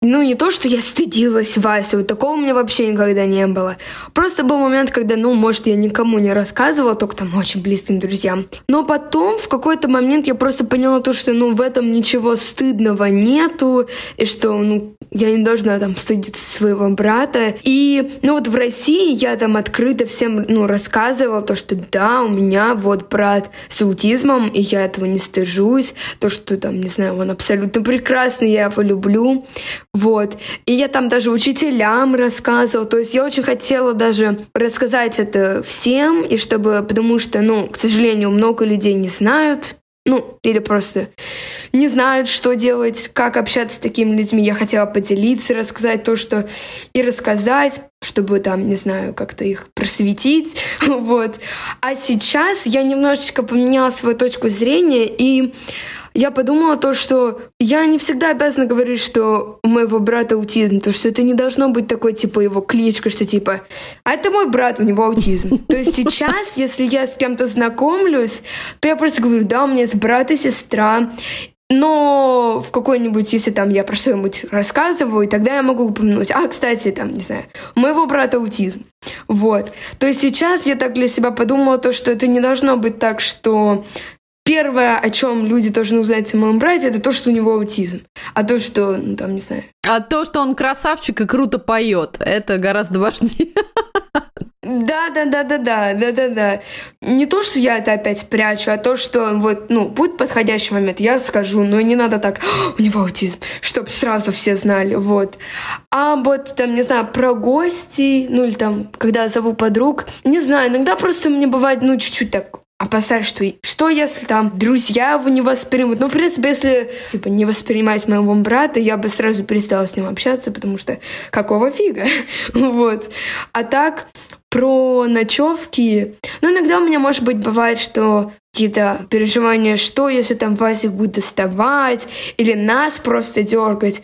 ну, не то, что я стыдилась Васю, такого у меня вообще никогда не было. Просто был момент, когда, ну, может, я никому не рассказывала, только там очень близким друзьям. Но потом, в какой-то момент, я просто поняла то, что, ну, в этом ничего стыдного нету, и что, ну, я не должна там стыдиться своего брата. И, ну, вот в России я там открыто всем, ну, рассказывала то, что да, у меня вот брат с аутизмом, и я этого не стыжусь. То, что там, не знаю, он абсолютно прекрасный, я его люблю. Вот. И я там даже учителям рассказывала. То есть я очень хотела даже рассказать это всем, и чтобы, потому что, ну, к сожалению, много людей не знают, ну, или просто не знают, что делать, как общаться с такими людьми. Я хотела поделиться, рассказать то, что и рассказать, чтобы там, не знаю, как-то их просветить, вот. А сейчас я немножечко поменяла свою точку зрения, и я подумала то, что я не всегда обязана говорить, что у моего брата аутизм, то, что это не должно быть такой, типа, его кличка, что, типа, а это мой брат, у него аутизм. То есть сейчас, если я с кем-то знакомлюсь, то я просто говорю, да, у меня есть брат и сестра, но в какой-нибудь, если там я про что-нибудь рассказываю, тогда я могу упомянуть. А, кстати, там, не знаю, у моего брата аутизм. Вот. То есть сейчас я так для себя подумала, то, что это не должно быть так, что первое, о чем люди должны узнать о моем брате, это то, что у него аутизм. А то, что, ну там, не знаю. А то, что он красавчик и круто поет, это гораздо важнее. Да, да, да, да, да, да, да, да. Не то, что я это опять прячу, а то, что вот, ну, будет подходящий момент, я расскажу, но не надо так, «А, у него аутизм, чтобы сразу все знали, вот. А вот, там, не знаю, про гостей, ну, или там, когда зову подруг, не знаю, иногда просто мне бывает, ну, чуть-чуть так опасаюсь, что что если там друзья его не воспримут. Ну, в принципе, если, типа, не воспринимать моего брата, я бы сразу перестала с ним общаться, потому что какого фига? вот. А так, про ночевки. Ну, иногда у меня, может быть, бывает, что какие-то переживания, что если там Васик будет доставать, или нас просто дергать.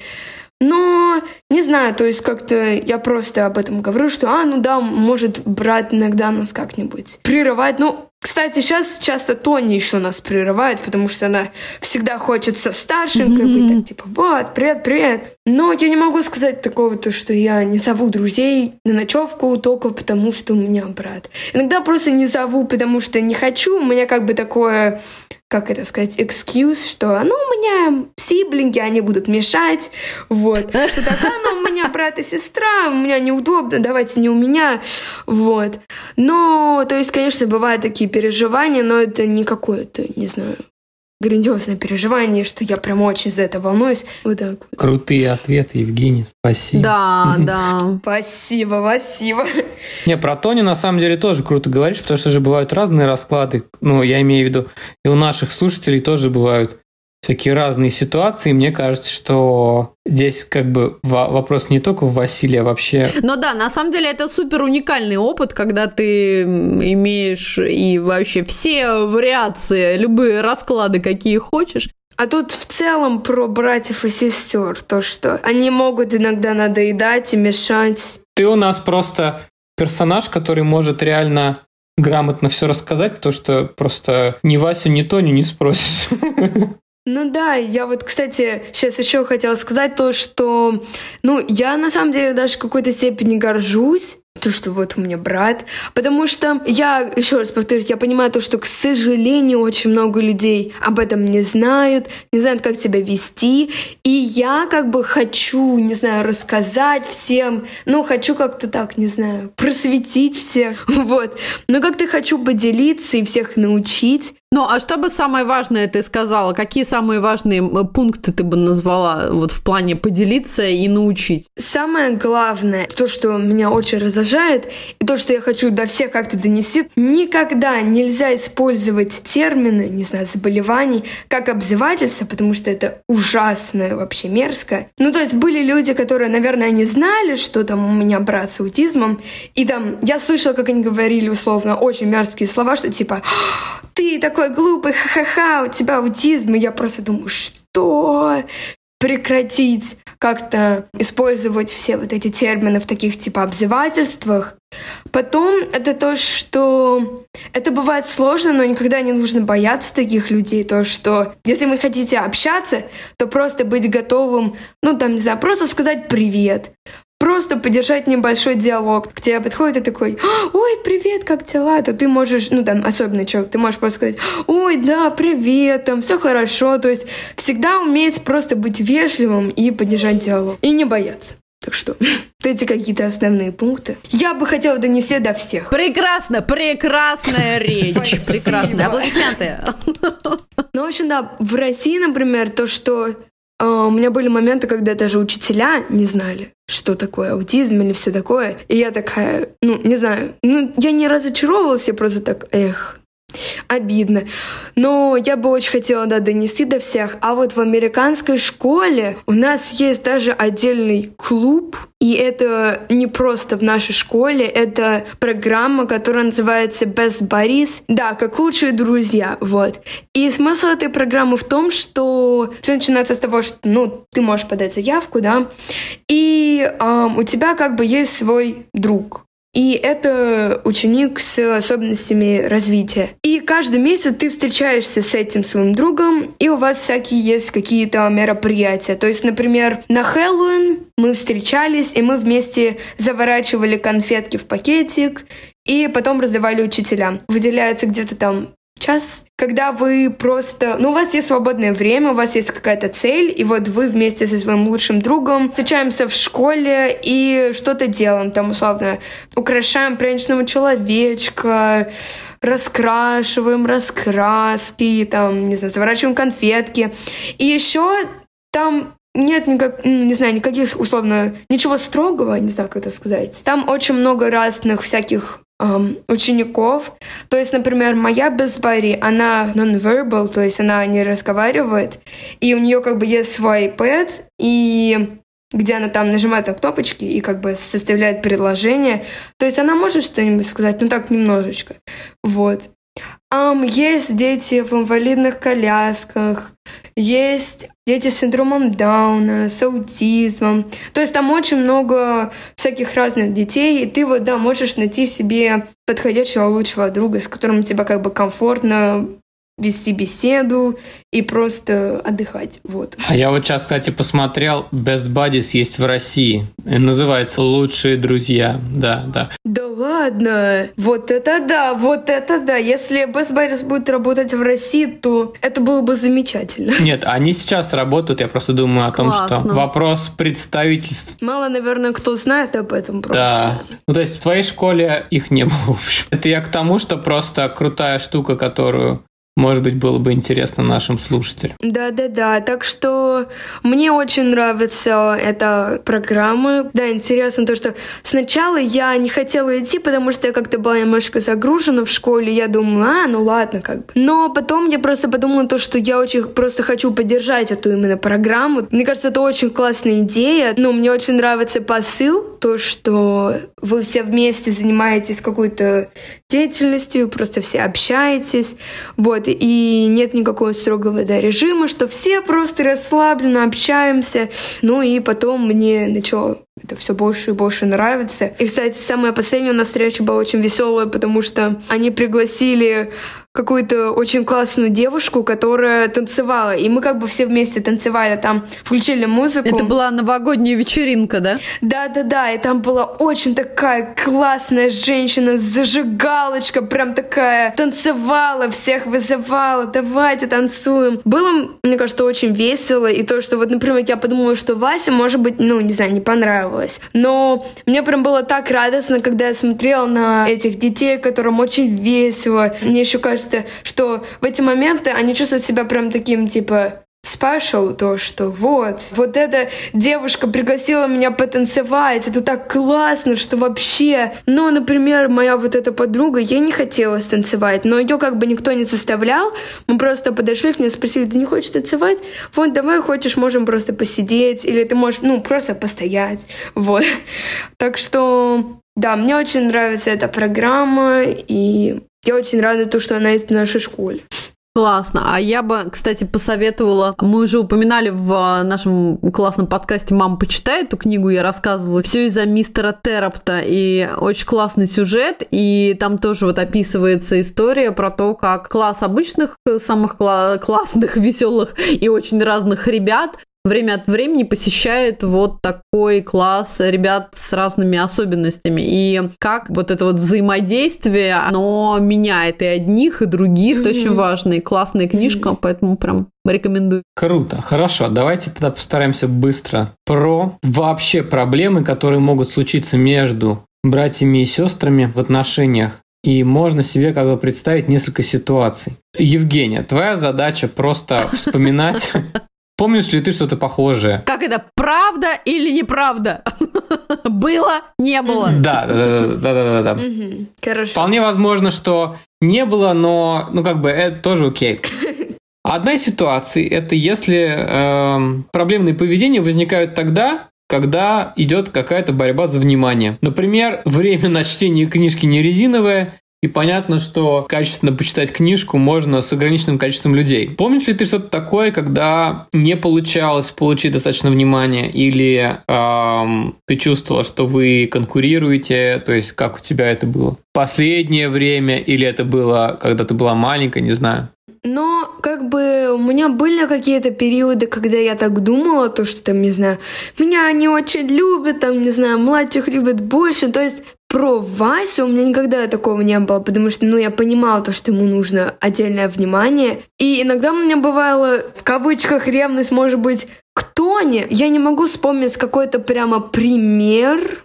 Но не знаю, то есть как-то я просто об этом говорю, что, а, ну да, может брат иногда нас как-нибудь прерывать. Ну, Кстати, сейчас часто Тони еще нас прерывает, потому что она всегда хочет со старшенькой быть, так типа, вот, привет, привет. Но я не могу сказать такого, то, что я не зову друзей на ночевку только потому, что у меня брат. Иногда просто не зову, потому что не хочу. У меня как бы такое как это сказать, excuse, что, ну, у меня сиблинги, они будут мешать, вот. Что так, а, ну, у меня брат и сестра, у меня неудобно, давайте не у меня, вот. Но, то есть, конечно, бывают такие переживания, но это не какое-то, не знаю, грандиозное переживание, что я прям очень за это волнуюсь. Вот так вот. Крутые ответы, Евгений, спасибо. Да, да. Спасибо, спасибо. Не, про Тони на самом деле тоже круто говоришь, потому что же бывают разные расклады. Ну, я имею в виду, и у наших слушателей тоже бывают всякие разные ситуации. Мне кажется, что здесь как бы вопрос не только в Василии, а вообще... Но да, на самом деле это супер уникальный опыт, когда ты имеешь и вообще все вариации, любые расклады, какие хочешь. А тут в целом про братьев и сестер, то, что они могут иногда надоедать и мешать. Ты у нас просто персонаж, который может реально грамотно все рассказать, потому что просто ни Васю, ни Тоню не спросишь. Ну да, я вот, кстати, сейчас еще хотела сказать то, что, ну, я на самом деле даже в какой-то степени горжусь то, что вот у меня брат. Потому что я, еще раз повторюсь, я понимаю то, что, к сожалению, очень много людей об этом не знают, не знают, как себя вести. И я как бы хочу, не знаю, рассказать всем, ну, хочу как-то так, не знаю, просветить всех, вот. Но как-то хочу поделиться и всех научить. Ну, а что бы самое важное ты сказала? Какие самые важные пункты ты бы назвала вот в плане поделиться и научить? Самое главное, то, что меня очень раздражает, и то, что я хочу до всех как-то донести, никогда нельзя использовать термины, не знаю, заболеваний, как обзывательство, потому что это ужасно, вообще мерзко. Ну, то есть были люди, которые, наверное, не знали, что там у меня брат с аутизмом, и там я слышала, как они говорили условно очень мерзкие слова, что типа «ты такой глупый, ха-ха-ха, у тебя аутизм. И я просто думаю, что? Прекратить как-то использовать все вот эти термины в таких типа обзывательствах. Потом это то, что это бывает сложно, но никогда не нужно бояться таких людей. То, что если вы хотите общаться, то просто быть готовым, ну там, не знаю, просто сказать привет просто поддержать небольшой диалог. К тебе подходит и такой, ой, привет, как дела? То ты можешь, ну там, особенный человек, ты можешь просто сказать, ой, да, привет, там, все хорошо. То есть всегда уметь просто быть вежливым и поддержать диалог. И не бояться. Так что, вот эти какие-то основные пункты. Я бы хотела донести до всех. Прекрасно, прекрасная речь. Прекрасная. Аплодисменты. Ну, в общем, да, в России, например, то, что а, у меня были моменты, когда даже учителя не знали, что такое аутизм или все такое. И я такая, ну, не знаю, ну, я не разочаровывалась, я просто так, эх, обидно. Но я бы очень хотела, да, донести до всех. А вот в американской школе у нас есть даже отдельный клуб, и это не просто в нашей школе, это программа, которая называется Best Buddies. Да, как лучшие друзья, вот. И смысл этой программы в том, что все начинается с того, что, ну, ты можешь подать заявку, да, и эм, у тебя как бы есть свой друг, и это ученик с особенностями развития. И каждый месяц ты встречаешься с этим своим другом, и у вас всякие есть какие-то мероприятия. То есть, например, на Хэллоуин мы встречались, и мы вместе заворачивали конфетки в пакетик, и потом раздавали учителям. Выделяется где-то там час, когда вы просто... Ну, у вас есть свободное время, у вас есть какая-то цель, и вот вы вместе со своим лучшим другом встречаемся в школе и что-то делаем. Там, условно, украшаем пряничного человечка, раскрашиваем раскраски, там, не знаю, заворачиваем конфетки. И еще там нет никак, не знаю, никаких, условно, ничего строгого, не знаю, как это сказать. Там очень много разных всяких эм, учеников. То есть, например, моя Безбари, она non-verbal, то есть она не разговаривает, и у нее как бы есть свой iPad, и где она там нажимает на кнопочки и как бы составляет предложение. То есть она может что-нибудь сказать, ну так немножечко. Вот. Um, есть дети в инвалидных колясках, есть дети с синдромом Дауна, с аутизмом. То есть там очень много всяких разных детей, и ты вот, да, можешь найти себе подходящего лучшего друга, с которым тебе как бы комфортно вести беседу и просто отдыхать. Вот. А я вот сейчас, кстати, посмотрел, Best Buddies есть в России. И называется «Лучшие друзья». Да, да. Да ладно! Вот это да, вот это да. Если Best Buddies будет работать в России, то это было бы замечательно. Нет, они сейчас работают, я просто думаю о том, Классно. что вопрос представительств Мало, наверное, кто знает об этом просто. Да. Ну, то есть в твоей школе их не было, в общем. Это я к тому, что просто крутая штука, которую может быть, было бы интересно нашим слушателям. Да-да-да, так что мне очень нравится эта программа. Да, интересно то, что сначала я не хотела идти, потому что я как-то была немножко загружена в школе. Я думала, а, ну ладно, как бы. Но потом я просто подумала то, что я очень просто хочу поддержать эту именно программу. Мне кажется, это очень классная идея. Ну, мне очень нравится посыл, то, что вы все вместе занимаетесь какой-то деятельностью, просто все общаетесь. Вот, и нет никакого строгого да, режима, что все просто расслабленно общаемся. Ну и потом мне начало это все больше и больше нравится. И, кстати, самая последняя у нас встреча была очень веселая, потому что они пригласили какую-то очень классную девушку, которая танцевала. И мы как бы все вместе танцевали, там включили музыку. Это была новогодняя вечеринка, да? Да-да-да, и там была очень такая классная женщина, зажигалочка, прям такая, танцевала, всех вызывала, давайте танцуем. Было, мне кажется, очень весело, и то, что вот, например, я подумала, что Вася, может быть, ну, не знаю, не понравилось. Но мне прям было так радостно, когда я смотрела на этих детей, которым очень весело. Мне еще кажется, что в эти моменты они чувствуют себя прям таким, типа, special то, что вот, вот эта девушка пригласила меня потанцевать, это так классно, что вообще, ну, например, моя вот эта подруга, ей не хотелось танцевать, но ее как бы никто не заставлял, мы просто подошли к ней, спросили, ты не хочешь танцевать? Вот, давай, хочешь, можем просто посидеть, или ты можешь, ну, просто постоять, вот. Так что, да, мне очень нравится эта программа, и я очень рада, то, что она есть в нашей школе. Классно. А я бы, кстати, посоветовала, мы уже упоминали в нашем классном подкасте «Мама, почитай» эту книгу, я рассказывала. Все из-за мистера Террапта. И очень классный сюжет. И там тоже вот описывается история про то, как класс обычных, самых кла- классных, веселых и очень разных ребят время от времени посещает вот такой класс ребят с разными особенностями. И как вот это вот взаимодействие, оно меняет и одних, и других. Это очень важно. И классная книжка, поэтому прям рекомендую. Круто, хорошо. Давайте тогда постараемся быстро про вообще проблемы, которые могут случиться между братьями и сестрами в отношениях. И можно себе как бы представить несколько ситуаций. Евгения, твоя задача просто вспоминать Помнишь ли ты что-то похожее? Как это, правда или неправда? Было, не было. Да, да, да, да, да, да. Хорошо. Вполне возможно, что не было, но, ну, как бы, это тоже окей. Одна из ситуаций – это если эм, проблемные поведения возникают тогда, когда идет какая-то борьба за внимание. Например, время на чтение книжки не резиновое, и понятно, что качественно почитать книжку можно с ограниченным количеством людей. Помнишь ли ты что-то такое, когда не получалось получить достаточно внимания, или эм, ты чувствовала, что вы конкурируете, то есть как у тебя это было? Последнее время, или это было, когда ты была маленькая, не знаю. Но как бы у меня были какие-то периоды, когда я так думала, то, что там, не знаю, меня не очень любят, там, не знаю, младших любят больше. То есть про Васю у меня никогда такого не было, потому что, ну, я понимала то, что ему нужно отдельное внимание. И иногда у меня бывало, в кавычках, ревность, может быть, к Тоне. Я не могу вспомнить какой-то прямо пример,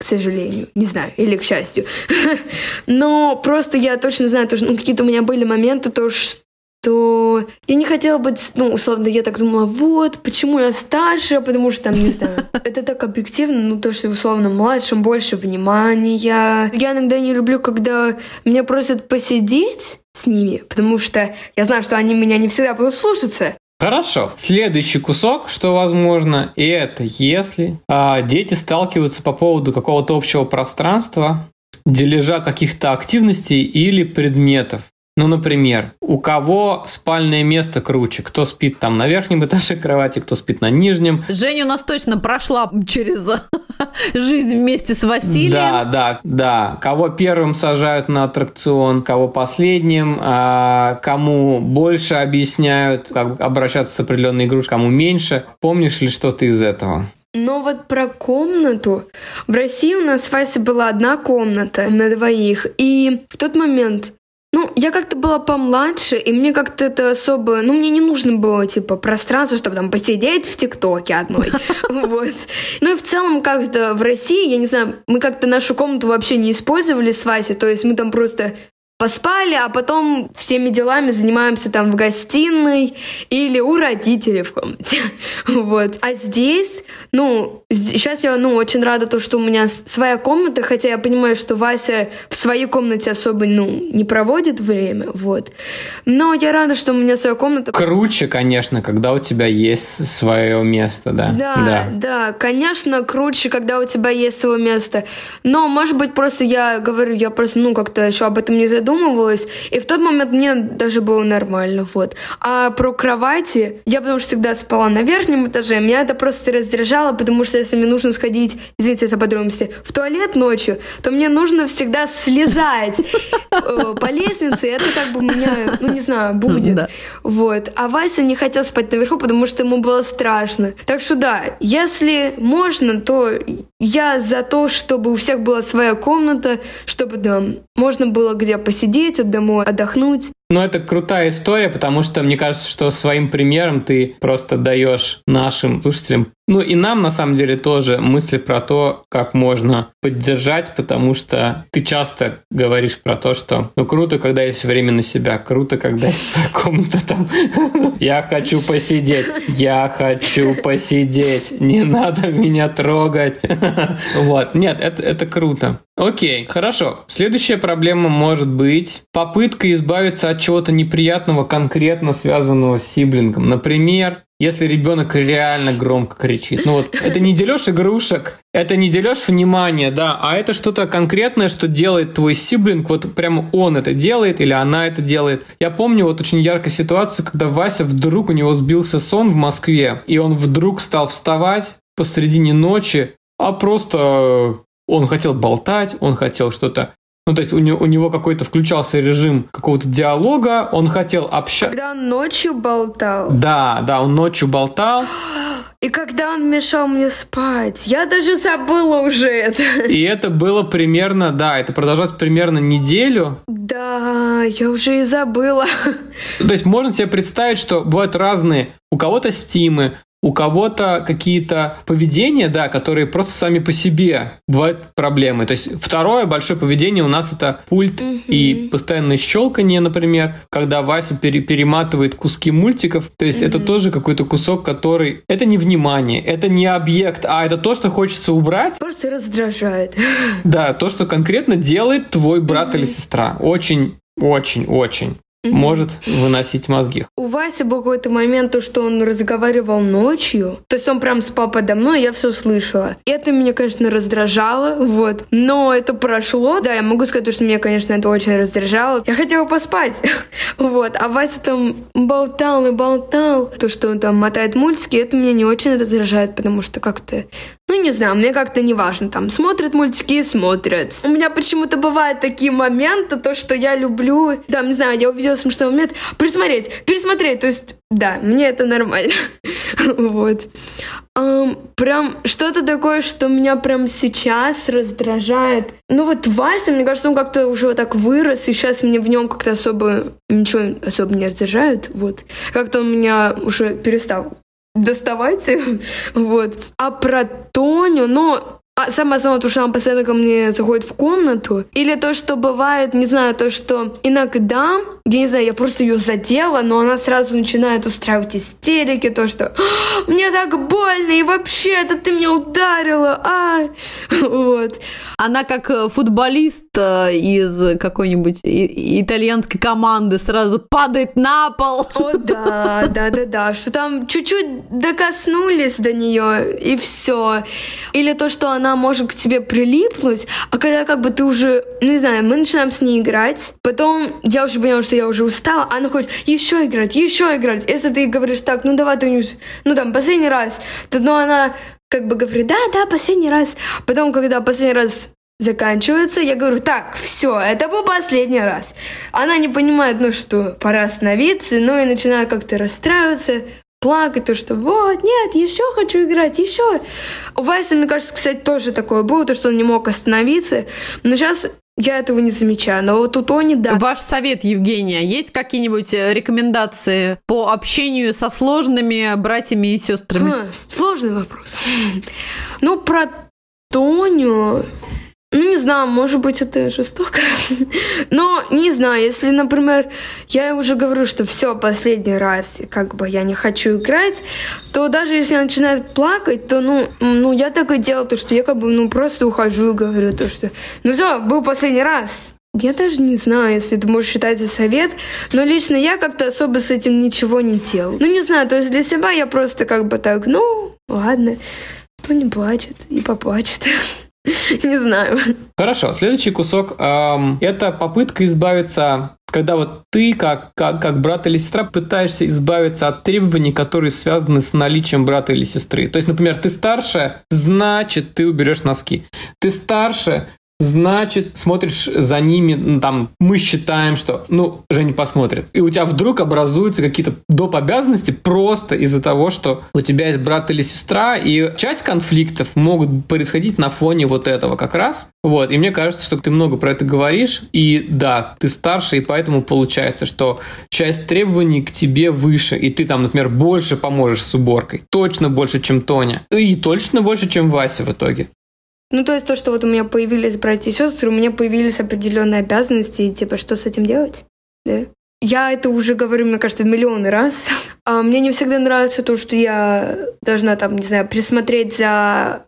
к сожалению, не знаю, или к счастью. Но просто я точно знаю, то, что ну, какие-то у меня были моменты, то, что я не хотела быть, ну, условно, я так думала, вот, почему я старше, потому что, там, не знаю, это так объективно, ну, то, что, условно, младшим больше внимания. Я иногда не люблю, когда меня просят посидеть с ними, потому что я знаю, что они меня не всегда будут слушаться. Хорошо. Следующий кусок, что возможно, и это если а, дети сталкиваются по поводу какого-то общего пространства, дележа каких-то активностей или предметов. Ну, например, у кого спальное место круче? Кто спит там на верхнем этаже кровати, кто спит на нижнем? Женя у нас точно прошла через жизнь вместе с Василием. Да, да, да. Кого первым сажают на аттракцион, кого последним, а кому больше объясняют, как обращаться с определенной игрушкой, кому меньше. Помнишь ли что-то из этого? Но вот про комнату. В России у нас с Васей была одна комната на двоих. И в тот момент ну, я как-то была помладше, и мне как-то это особо... Ну, мне не нужно было, типа, пространство, чтобы там посидеть в ТикТоке одной. Вот. Ну и в целом как-то в России, я не знаю, мы как-то нашу комнату вообще не использовали с Васей, то есть мы там просто поспали, а потом всеми делами занимаемся там в гостиной или у родителей в комнате. вот. А здесь, ну, сейчас я, ну, очень рада то, что у меня своя комната, хотя я понимаю, что Вася в своей комнате особо, ну, не проводит время, вот. Но я рада, что у меня своя комната. Круче, конечно, когда у тебя есть свое место, да. Да, да, да, конечно, круче, когда у тебя есть свое место. Но, может быть, просто я говорю, я просто, ну, как-то еще об этом не задумывалась, задумывалась, и в тот момент мне даже было нормально, вот. А про кровати, я потому что всегда спала на верхнем этаже, меня это просто раздражало, потому что если мне нужно сходить, извините за подробности, в туалет ночью, то мне нужно всегда слезать э, по лестнице, и это как бы у меня, ну не знаю, будет. Вот. А Вася не хотел спать наверху, потому что ему было страшно. Так что да, если можно, то я за то, чтобы у всех была своя комната, чтобы там можно было где посидеть посидеть, домой отдохнуть. Ну, это крутая история, потому что мне кажется, что своим примером ты просто даешь нашим слушателям, ну и нам на самом деле тоже мысли про то, как можно поддержать, потому что ты часто говоришь про то, что ну круто, когда есть время на себя, круто, когда есть своя комната там. Я хочу посидеть, я хочу посидеть, не надо меня трогать. Вот, нет, это, это круто. Окей, хорошо. Следующая проблема может быть попытка избавиться от чего-то неприятного, конкретно связанного с сиблингом. Например, если ребенок реально громко кричит. Ну вот, это не делешь игрушек, это не делешь внимания, да, а это что-то конкретное, что делает твой сиблинг, вот прямо он это делает или она это делает. Я помню вот очень яркую ситуацию, когда Вася вдруг у него сбился сон в Москве, и он вдруг стал вставать посредине ночи, а просто он хотел болтать, он хотел что-то ну, то есть у него, у него какой-то включался режим какого-то диалога, он хотел общаться. Когда он ночью болтал? Да, да, он ночью болтал. И когда он мешал мне спать, я даже забыла уже это. И это было примерно, да, это продолжалось примерно неделю. Да, я уже и забыла. То есть можно себе представить, что бывают разные, у кого-то стимы, у кого-то какие-то поведения, да, которые просто сами по себе бывают проблемы. То есть второе большое поведение у нас это пульт угу. и постоянное щелканье, например, когда Вася пере перематывает куски мультиков. То есть угу. это тоже какой-то кусок, который... Это не внимание, это не объект, а это то, что хочется убрать. Просто раздражает. Да, то, что конкретно делает твой брат угу. или сестра. Очень, очень, очень может выносить мозги. У Васи был какой-то момент, то, что он разговаривал ночью. То есть он прям спал подо мной, я все слышала. И это меня, конечно, раздражало, вот. Но это прошло. Да, я могу сказать, что меня, конечно, это очень раздражало. Я хотела поспать, вот. А Вася там болтал и болтал. То, что он там мотает мультики, это меня не очень раздражает, потому что как-то ну, не знаю, мне как-то не важно, там, смотрят мультики смотрят. У меня почему-то бывают такие моменты, то, что я люблю, там, не знаю, я увидела смешной момент, пересмотреть, пересмотреть, то есть, да, мне это нормально. вот. Прям что-то такое, что меня прям сейчас раздражает. Ну вот Вася, мне кажется, он как-то уже так вырос, и сейчас мне в нем как-то особо ничего особо не раздражает. Вот. Как-то он меня уже перестал доставать. вот. А про Тоню, ну, а самое основное, то, что она постоянно ко мне заходит в комнату. Или то, что бывает, не знаю, то, что иногда, я не знаю, я просто ее задела, но она сразу начинает устраивать истерики, то, что «А, мне так больно, и вообще, это ты меня ударила, а Вот. Она как э, футболист э, из какой-нибудь итальянской команды сразу падает на пол. О, да, да, да, да, что там чуть-чуть докоснулись до нее, и все. Или то, что она может к тебе прилипнуть, а когда как бы ты уже, ну не знаю, мы начинаем с ней играть, потом я уже поняла, что я уже устала, она хочет еще играть, еще играть. Если ты говоришь так, ну давай, ты ну там, последний раз, то ну, она как бы говорит, да, да, последний раз. Потом, когда последний раз заканчивается, я говорю, так, все, это был последний раз. Она не понимает, ну что, пора остановиться, ну и начинает как-то расстраиваться, плакать, то что вот, нет, еще хочу играть, еще. У Вайса, мне кажется, кстати, тоже такое было, то, что он не мог остановиться. Но сейчас я этого не замечаю, но вот у Тони, да. Ваш совет, Евгения, есть какие-нибудь э, рекомендации по общению со сложными братьями и сестрами? А, сложный вопрос. Ну, про Тоню ну, не знаю, может быть, это жестоко. Но не знаю, если, например, я уже говорю, что все, последний раз, как бы я не хочу играть, то даже если она начинает плакать, то, ну, ну я так и делаю, то, что я как бы, ну, просто ухожу и говорю то, что, ну все, был последний раз, я даже не знаю, если ты можешь считать за совет, но лично я как-то особо с этим ничего не делал. Ну, не знаю, то есть для себя я просто как бы так, ну, ладно, кто не плачет и поплачет. Не знаю. Хорошо, следующий кусок эм, это попытка избавиться, когда вот ты, как, как, как брат или сестра, пытаешься избавиться от требований, которые связаны с наличием брата или сестры. То есть, например, ты старше, значит, ты уберешь носки. Ты старше, значит, смотришь за ними, ну, там, мы считаем, что, ну, Женя посмотрит. И у тебя вдруг образуются какие-то доп. обязанности просто из-за того, что у тебя есть брат или сестра, и часть конфликтов могут происходить на фоне вот этого как раз. Вот, и мне кажется, что ты много про это говоришь, и да, ты старше, и поэтому получается, что часть требований к тебе выше, и ты там, например, больше поможешь с уборкой. Точно больше, чем Тоня. И точно больше, чем Вася в итоге. Ну, то есть то, что вот у меня появились братья и сестры, у меня появились определенные обязанности, и типа, что с этим делать? Да. Я это уже говорю, мне кажется, миллионы раз. А мне не всегда нравится то, что я должна там, не знаю, присмотреть за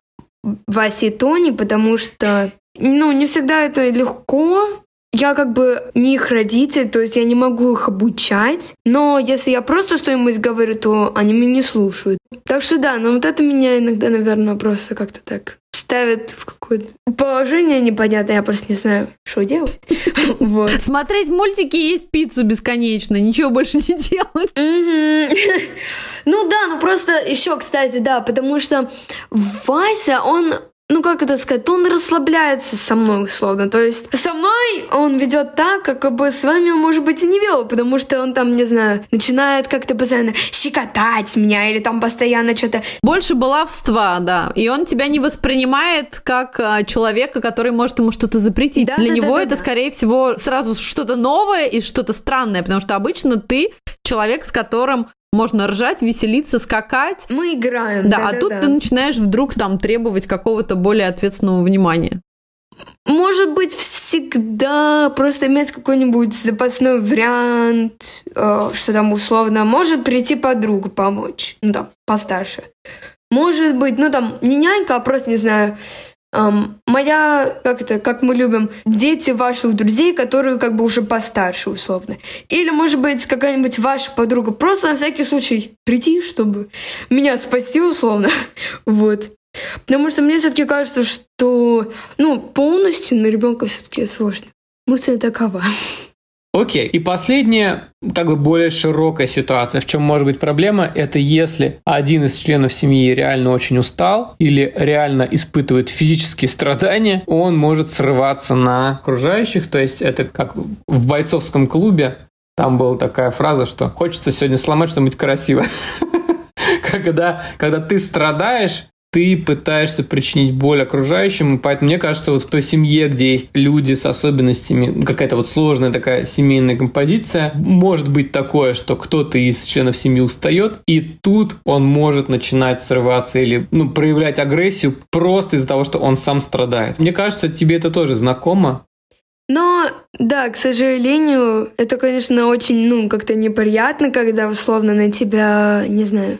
Васей и Тони, потому что, ну, не всегда это легко. Я как бы не их родитель, то есть я не могу их обучать. Но если я просто что-нибудь говорю, то они меня не слушают. Так что да, но вот это меня иногда, наверное, просто как-то так ставят в какое-то положение непонятное, я просто не знаю, что делать. Вот. Смотреть мультики и есть пиццу бесконечно, ничего больше не делать. Ну да, ну просто еще, кстати, да, потому что Вася, он ну как это сказать, он расслабляется со мной условно. То есть со мной он ведет так, как бы с вами он, может быть, и не вел, потому что он там, не знаю, начинает как-то постоянно щекотать меня или там постоянно что-то... Больше баловства, да. И он тебя не воспринимает как а, человека, который может ему что-то запретить. Да, Для да, него да, это, да. скорее всего, сразу что-то новое и что-то странное, потому что обычно ты человек, с которым можно ржать, веселиться, скакать. Мы играем. Да, да а да, тут да. ты начинаешь вдруг там требовать какого-то более ответственного внимания. Может быть, всегда просто иметь какой-нибудь запасной вариант, э, что там условно, может прийти подруга помочь, ну там, постарше. Может быть, ну там, не нянька, а просто, не знаю, Um, моя, как это, как мы любим, дети ваших друзей, которые как бы уже постарше, условно. Или, может быть, какая-нибудь ваша подруга просто на всякий случай прийти, чтобы меня спасти, условно. вот. Потому что мне все-таки кажется, что, ну, полностью на ребенка все-таки сложно. Мысль такова. Окей. И последняя, как бы более широкая ситуация, в чем может быть проблема, это если один из членов семьи реально очень устал или реально испытывает физические страдания, он может срываться на окружающих. То есть это как в бойцовском клубе, там была такая фраза, что хочется сегодня сломать что-нибудь красивое. Когда, когда ты страдаешь, ты пытаешься причинить боль окружающим, и поэтому мне кажется, вот в той семье, где есть люди с особенностями, какая-то вот сложная такая семейная композиция, может быть такое, что кто-то из членов семьи устает, и тут он может начинать срываться или ну, проявлять агрессию просто из-за того, что он сам страдает. Мне кажется, тебе это тоже знакомо. Но, да, к сожалению, это, конечно, очень, ну, как-то неприятно, когда условно на тебя, не знаю,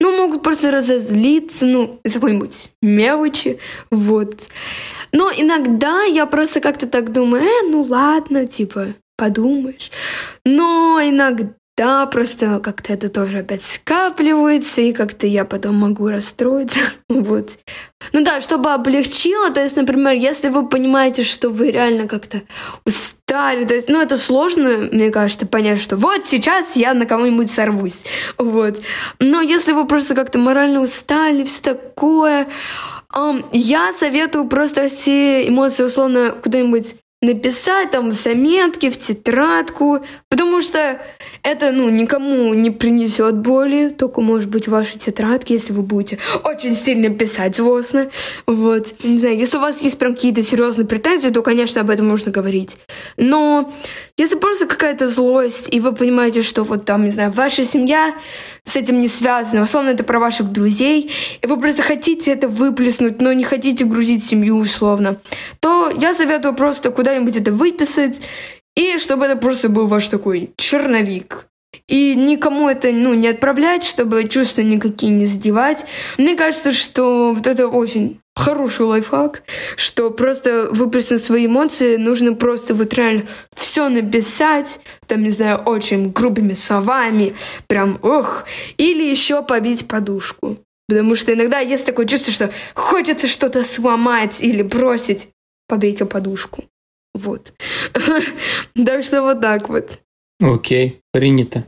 ну, могут просто разозлиться, ну, из какой-нибудь мелочи, вот. Но иногда я просто как-то так думаю, э, ну ладно, типа, подумаешь. Но иногда да, просто как-то это тоже опять скапливается, и как-то я потом могу расстроиться. вот. Ну да, чтобы облегчило, то есть, например, если вы понимаете, что вы реально как-то устали, то есть, ну, это сложно, мне кажется, понять, что вот сейчас я на кого-нибудь сорвусь, вот. Но если вы просто как-то морально устали, все такое, я советую просто все эмоции условно куда-нибудь написать там заметки в тетрадку, потому что это, ну, никому не принесет боли, только, может быть, ваши тетрадки, если вы будете очень сильно писать злостно. Вот. Не знаю, если у вас есть прям какие-то серьезные претензии, то, конечно, об этом можно говорить. Но если просто какая-то злость, и вы понимаете, что вот там, не знаю, ваша семья с этим не связана, условно, это про ваших друзей, и вы просто хотите это выплеснуть, но не хотите грузить семью, условно, то я советую просто куда-нибудь это выписать, и чтобы это просто был ваш такой черновик. И никому это ну, не отправлять, чтобы чувства никакие не задевать. Мне кажется, что вот это очень хороший лайфхак, что просто выплеснуть свои эмоции, нужно просто вот реально все написать, там, не знаю, очень грубыми словами, прям ох, или еще побить подушку. Потому что иногда есть такое чувство, что хочется что-то сломать или бросить. Побейте подушку. Вот. Так что вот так вот. Окей, принято.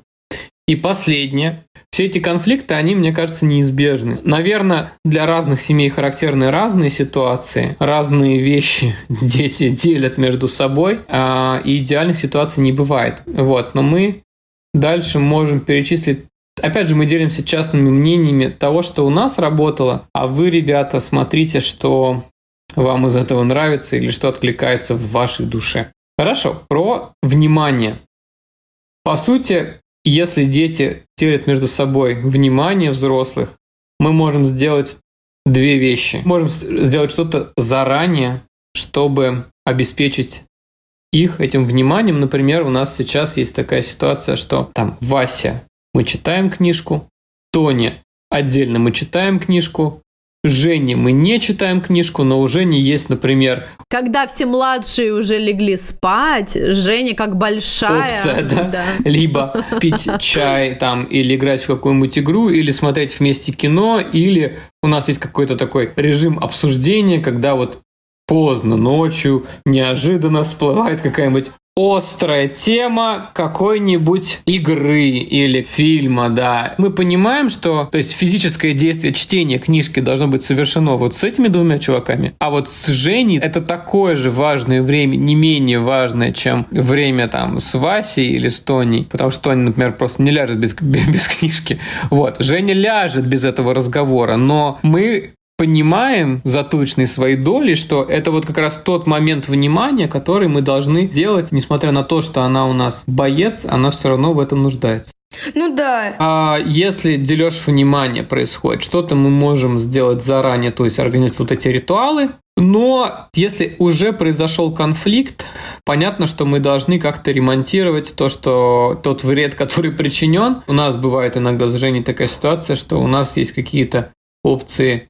И последнее. Все эти конфликты, они, мне кажется, неизбежны. Наверное, для разных семей характерны разные ситуации, разные вещи дети делят между собой, а идеальных ситуаций не бывает. Вот, но мы дальше можем перечислить Опять же, мы делимся частными мнениями того, что у нас работало, а вы, ребята, смотрите, что вам из этого нравится или что откликается в вашей душе. Хорошо, про внимание. По сути, если дети делят между собой внимание взрослых, мы можем сделать две вещи. Можем сделать что-то заранее, чтобы обеспечить их этим вниманием. Например, у нас сейчас есть такая ситуация, что там Вася, мы читаем книжку, Тоня, отдельно мы читаем книжку, Жене мы не читаем книжку, но у Жени есть, например... Когда все младшие уже легли спать, Женя как большая... Опция, да? да. Либо пить чай там, или играть в какую-нибудь игру, или смотреть вместе кино, или у нас есть какой-то такой режим обсуждения, когда вот поздно ночью неожиданно всплывает какая-нибудь острая тема какой-нибудь игры или фильма, да. Мы понимаем, что то есть физическое действие чтения книжки должно быть совершено вот с этими двумя чуваками, а вот с Женей это такое же важное время, не менее важное, чем время там с Васей или с Тоней, потому что Тоня, например, просто не ляжет без, без книжки. Вот, Женя ляжет без этого разговора, но мы понимаем за точные свои доли, что это вот как раз тот момент внимания, который мы должны делать, несмотря на то, что она у нас боец, она все равно в этом нуждается. Ну да. А если дележ внимания происходит, что-то мы можем сделать заранее, то есть организовать вот эти ритуалы. Но если уже произошел конфликт, понятно, что мы должны как-то ремонтировать то, что тот вред, который причинен. У нас бывает иногда с Женей такая ситуация, что у нас есть какие-то опции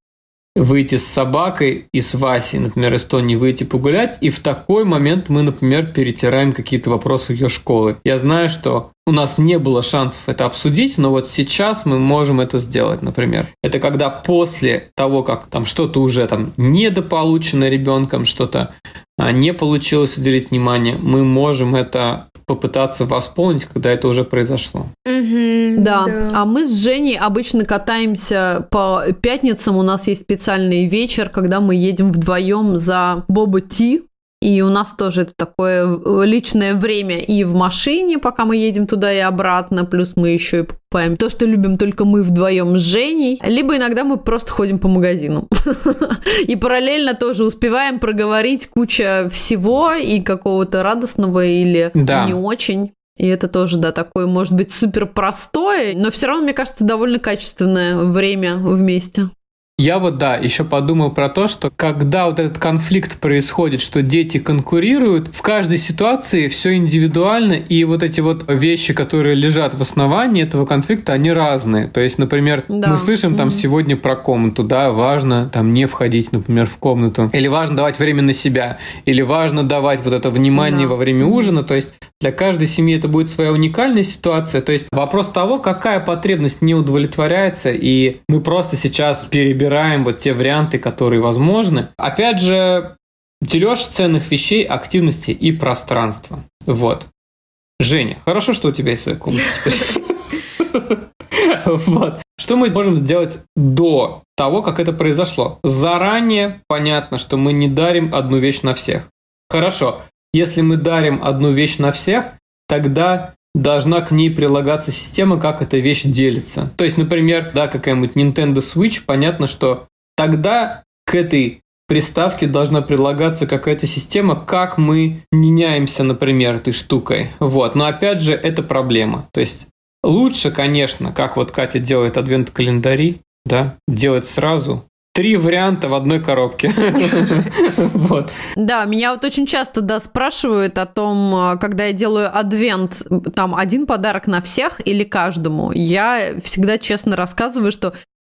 выйти с собакой и с Васей, например, из Тони выйти погулять, и в такой момент мы, например, перетираем какие-то вопросы ее школы. Я знаю, что у нас не было шансов это обсудить, но вот сейчас мы можем это сделать, например. Это когда после того, как там что-то уже там недополучено ребенком, что-то а, не получилось уделить внимание, мы можем это попытаться восполнить, когда это уже произошло. Угу, да. да. А мы с Женей обычно катаемся по пятницам. У нас есть специальный вечер, когда мы едем вдвоем за Боба Ти и у нас тоже это такое личное время и в машине, пока мы едем туда и обратно, плюс мы еще и покупаем то, что любим только мы вдвоем с Женей. Либо иногда мы просто ходим по магазинам. И параллельно тоже успеваем проговорить куча всего и какого-то радостного или не очень. И это тоже, да, такое, может быть, супер простое, но все равно, мне кажется, довольно качественное время вместе. Я вот, да, еще подумал про то, что когда вот этот конфликт происходит, что дети конкурируют, в каждой ситуации все индивидуально, и вот эти вот вещи, которые лежат в основании этого конфликта, они разные. То есть, например, да. мы слышим там mm-hmm. сегодня про комнату, да, важно там не входить, например, в комнату, или важно давать время на себя, или важно давать вот это внимание да. во время ужина. То есть для каждой семьи это будет своя уникальная ситуация. То есть вопрос того, какая потребность не удовлетворяется, и мы просто сейчас перебираем вот те варианты, которые возможны. Опять же, дележ ценных вещей, активности и пространства. Вот. Женя, хорошо, что у тебя есть своя комната теперь. Вот. Что мы можем сделать до того, как это произошло? Заранее понятно, что мы не дарим одну вещь на всех. Хорошо, если мы дарим одну вещь на всех, тогда должна к ней прилагаться система, как эта вещь делится. То есть, например, да, какая-нибудь Nintendo Switch, понятно, что тогда к этой приставке должна прилагаться какая-то система, как мы меняемся, например, этой штукой. Вот. Но опять же, это проблема. То есть лучше, конечно, как вот Катя делает адвент-календари, да, делать сразу, три варианта в одной коробке. вот. Да, меня вот очень часто да, спрашивают о том, а, когда я делаю адвент, там один подарок на всех или каждому. Я всегда честно рассказываю, что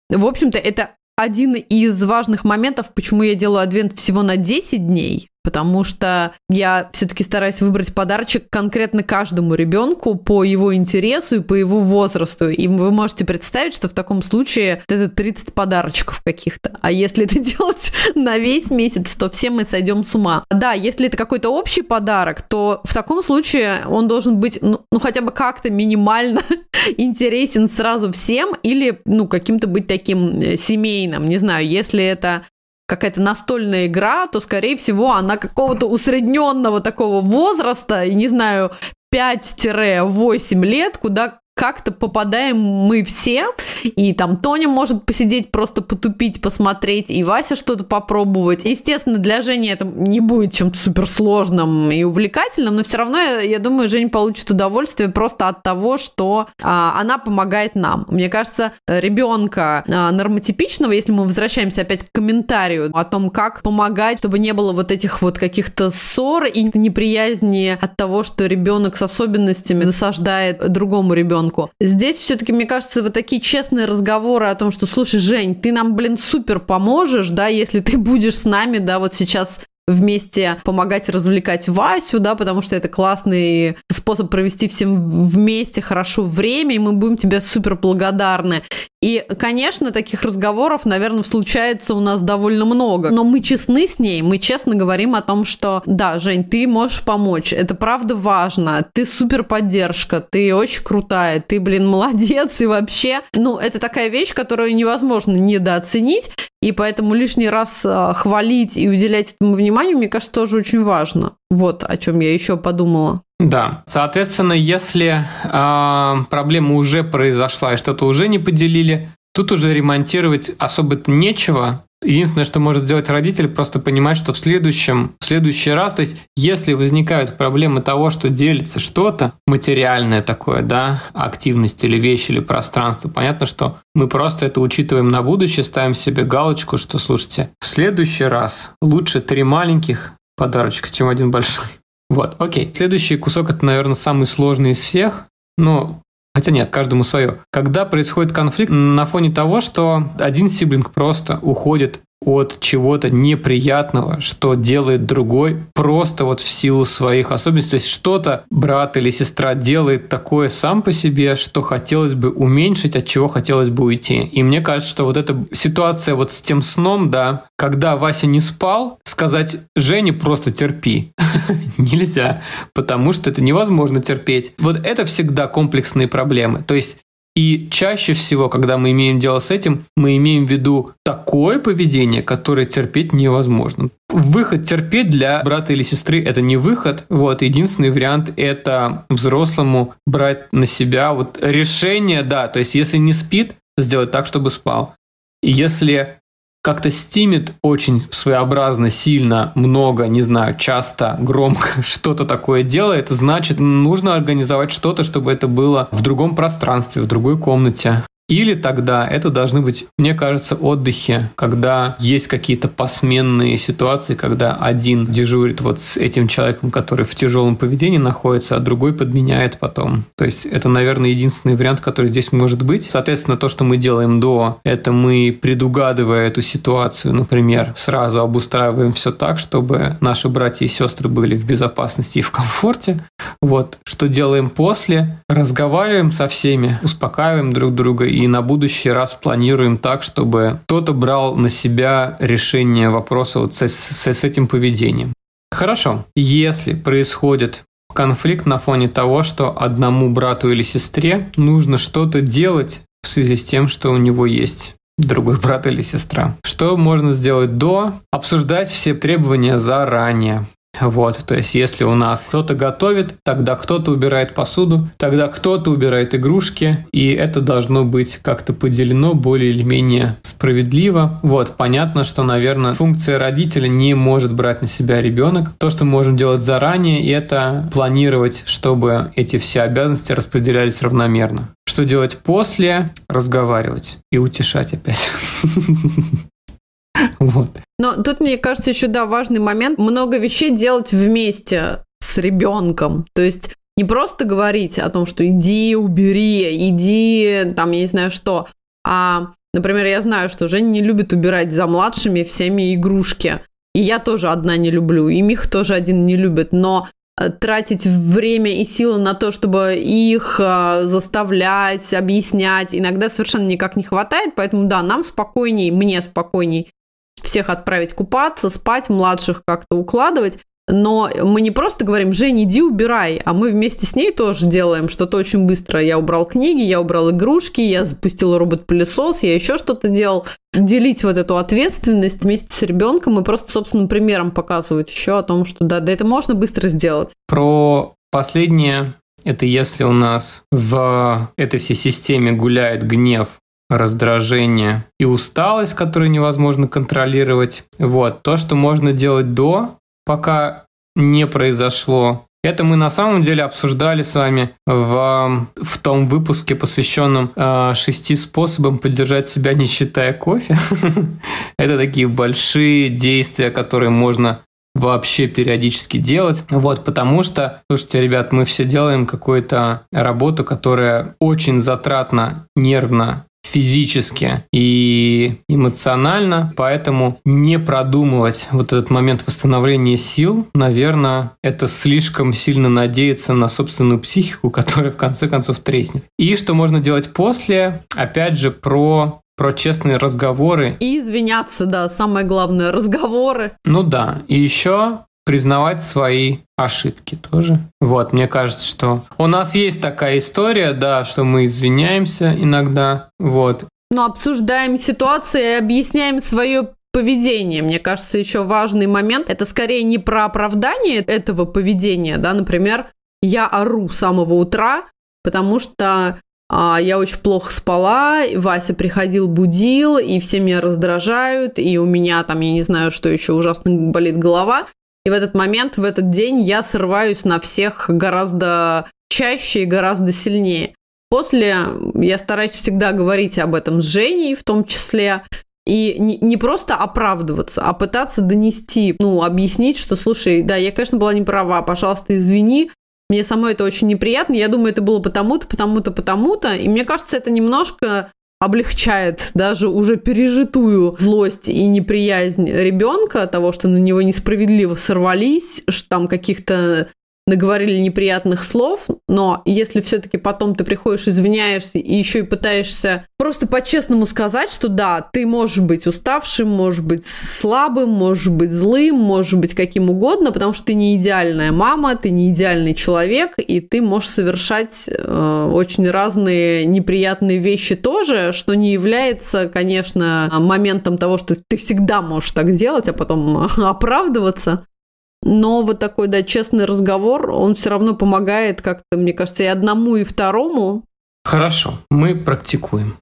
в общем-то, это один из важных моментов, почему я делаю адвент всего на 10 дней, потому что я все-таки стараюсь выбрать подарочек конкретно каждому ребенку по его интересу и по его возрасту. И вы можете представить, что в таком случае это 30 подарочков каких-то. А если это делать на весь месяц, то все мы сойдем с ума. Да, если это какой-то общий подарок, то в таком случае он должен быть, ну, ну хотя бы как-то минимально интересен сразу всем или, ну, каким-то быть таким э, семейным. Не знаю, если это какая-то настольная игра, то, скорее всего, она какого-то усредненного такого возраста, и, не знаю, 5-8 лет, куда как-то попадаем мы все, и там Тоня может посидеть, просто потупить, посмотреть, и Вася что-то попробовать. Естественно, для Жени это не будет чем-то суперсложным и увлекательным, но все равно, я, я думаю, Женя получит удовольствие просто от того, что а, она помогает нам. Мне кажется, ребенка а, нормотипичного, если мы возвращаемся опять к комментарию о том, как помогать, чтобы не было вот этих вот каких-то ссор и неприязни от того, что ребенок с особенностями насаждает другому ребенку ребенку. Здесь все-таки, мне кажется, вот такие честные разговоры о том, что, слушай, Жень, ты нам, блин, супер поможешь, да, если ты будешь с нами, да, вот сейчас вместе помогать развлекать Васю, да, потому что это классный способ провести всем вместе хорошо время, и мы будем тебе супер благодарны. И, конечно, таких разговоров, наверное, случается у нас довольно много. Но мы честны с ней, мы честно говорим о том, что да, Жень, ты можешь помочь, это правда важно, ты супер поддержка, ты очень крутая, ты, блин, молодец, и вообще, ну, это такая вещь, которую невозможно недооценить, и поэтому лишний раз а, хвалить и уделять этому вниманию, мне кажется, тоже очень важно. Вот о чем я еще подумала. Да, соответственно, если э, проблема уже произошла и что-то уже не поделили, тут уже ремонтировать особо-то нечего. Единственное, что может сделать родитель, просто понимать, что в следующем, в следующий раз, то есть если возникают проблемы того, что делится что-то материальное такое, да, активность или вещь или пространство, понятно, что мы просто это учитываем на будущее, ставим себе галочку, что, слушайте, в следующий раз лучше три маленьких подарочка, чем один большой. Вот, окей. Следующий кусок это, наверное, самый сложный из всех. Но Хотя нет, каждому свое. Когда происходит конфликт на фоне того, что один сиблинг просто уходит от чего-то неприятного, что делает другой, просто вот в силу своих особенностей. То есть что-то брат или сестра делает такое сам по себе, что хотелось бы уменьшить, от чего хотелось бы уйти. И мне кажется, что вот эта ситуация вот с тем сном, да, когда Вася не спал, сказать Жене просто терпи. Нельзя, потому что это невозможно терпеть. Вот это всегда комплексные проблемы. То есть и чаще всего, когда мы имеем дело с этим, мы имеем в виду такое поведение, которое терпеть невозможно. Выход терпеть для брата или сестры – это не выход. Вот, единственный вариант – это взрослому брать на себя вот решение, да, то есть если не спит, сделать так, чтобы спал. Если как-то стимит очень своеобразно, сильно, много, не знаю, часто, громко что-то такое делает, значит, нужно организовать что-то, чтобы это было в другом пространстве, в другой комнате. Или тогда это должны быть, мне кажется, отдыхи, когда есть какие-то посменные ситуации, когда один дежурит вот с этим человеком, который в тяжелом поведении находится, а другой подменяет потом. То есть это, наверное, единственный вариант, который здесь может быть. Соответственно, то, что мы делаем до, это мы, предугадывая эту ситуацию, например, сразу обустраиваем все так, чтобы наши братья и сестры были в безопасности и в комфорте. Вот. Что делаем после? Разговариваем со всеми, успокаиваем друг друга и на будущий раз планируем так, чтобы кто-то брал на себя решение вопроса вот с, с, с этим поведением. Хорошо, если происходит конфликт на фоне того, что одному брату или сестре нужно что-то делать в связи с тем, что у него есть другой брат или сестра. Что можно сделать до? Обсуждать все требования заранее. Вот, то есть если у нас кто-то готовит, тогда кто-то убирает посуду, тогда кто-то убирает игрушки, и это должно быть как-то поделено более или менее справедливо. Вот, понятно, что, наверное, функция родителя не может брать на себя ребенок. То, что мы можем делать заранее, это планировать, чтобы эти все обязанности распределялись равномерно. Что делать после? Разговаривать и утешать опять. Вот. Но тут, мне кажется, еще, да, важный момент. Много вещей делать вместе с ребенком. То есть не просто говорить о том, что иди, убери, иди, там, я не знаю что, а, например, я знаю, что Женя не любит убирать за младшими всеми игрушки. И я тоже одна не люблю, и Мих тоже один не любит, но э, тратить время и силы на то, чтобы их э, заставлять, объяснять, иногда совершенно никак не хватает, поэтому да, нам спокойней, мне спокойней всех отправить купаться, спать, младших как-то укладывать. Но мы не просто говорим, Жень, иди убирай, а мы вместе с ней тоже делаем что-то очень быстро. Я убрал книги, я убрал игрушки, я запустил робот-пылесос, я еще что-то делал. Делить вот эту ответственность вместе с ребенком и просто собственным примером показывать еще о том, что да, да это можно быстро сделать. Про последнее это если у нас в этой всей системе гуляет гнев раздражение и усталость, которую невозможно контролировать. Вот. То, что можно делать до, пока не произошло. Это мы на самом деле обсуждали с вами в, в том выпуске, посвященном э, шести способам поддержать себя, не считая кофе. Это такие большие действия, которые можно вообще периодически делать. Вот, потому что, слушайте, ребят, мы все делаем какую-то работу, которая очень затратна нервно физически и эмоционально, поэтому не продумывать вот этот момент восстановления сил, наверное, это слишком сильно надеяться на собственную психику, которая в конце концов треснет. И что можно делать после, опять же, про про честные разговоры. И извиняться, да, самое главное, разговоры. Ну да, и еще признавать свои ошибки тоже. Вот, мне кажется, что у нас есть такая история, да, что мы извиняемся иногда, вот. Но обсуждаем ситуации и объясняем свое поведение. Мне кажется, еще важный момент. Это скорее не про оправдание этого поведения, да, например, я ору с самого утра, потому что а, я очень плохо спала, Вася приходил, будил, и все меня раздражают, и у меня там, я не знаю, что еще ужасно болит голова. И в этот момент, в этот день я срываюсь на всех гораздо чаще и гораздо сильнее. После я стараюсь всегда говорить об этом с Женей в том числе, и не, не просто оправдываться, а пытаться донести, ну, объяснить, что, слушай, да, я, конечно, была не права, пожалуйста, извини, мне самой это очень неприятно, я думаю, это было потому-то, потому-то, потому-то, и мне кажется, это немножко облегчает даже уже пережитую злость и неприязнь ребенка, того, что на него несправедливо сорвались, что там каких-то наговорили неприятных слов, но если все-таки потом ты приходишь, извиняешься и еще и пытаешься просто по-честному сказать, что да, ты можешь быть уставшим, можешь быть слабым, можешь быть злым, можешь быть каким угодно, потому что ты не идеальная мама, ты не идеальный человек, и ты можешь совершать э, очень разные неприятные вещи тоже, что не является, конечно, моментом того, что ты всегда можешь так делать, а потом оправдываться. Но вот такой, да, честный разговор, он все равно помогает как-то, мне кажется, и одному, и второму. Хорошо, мы практикуем.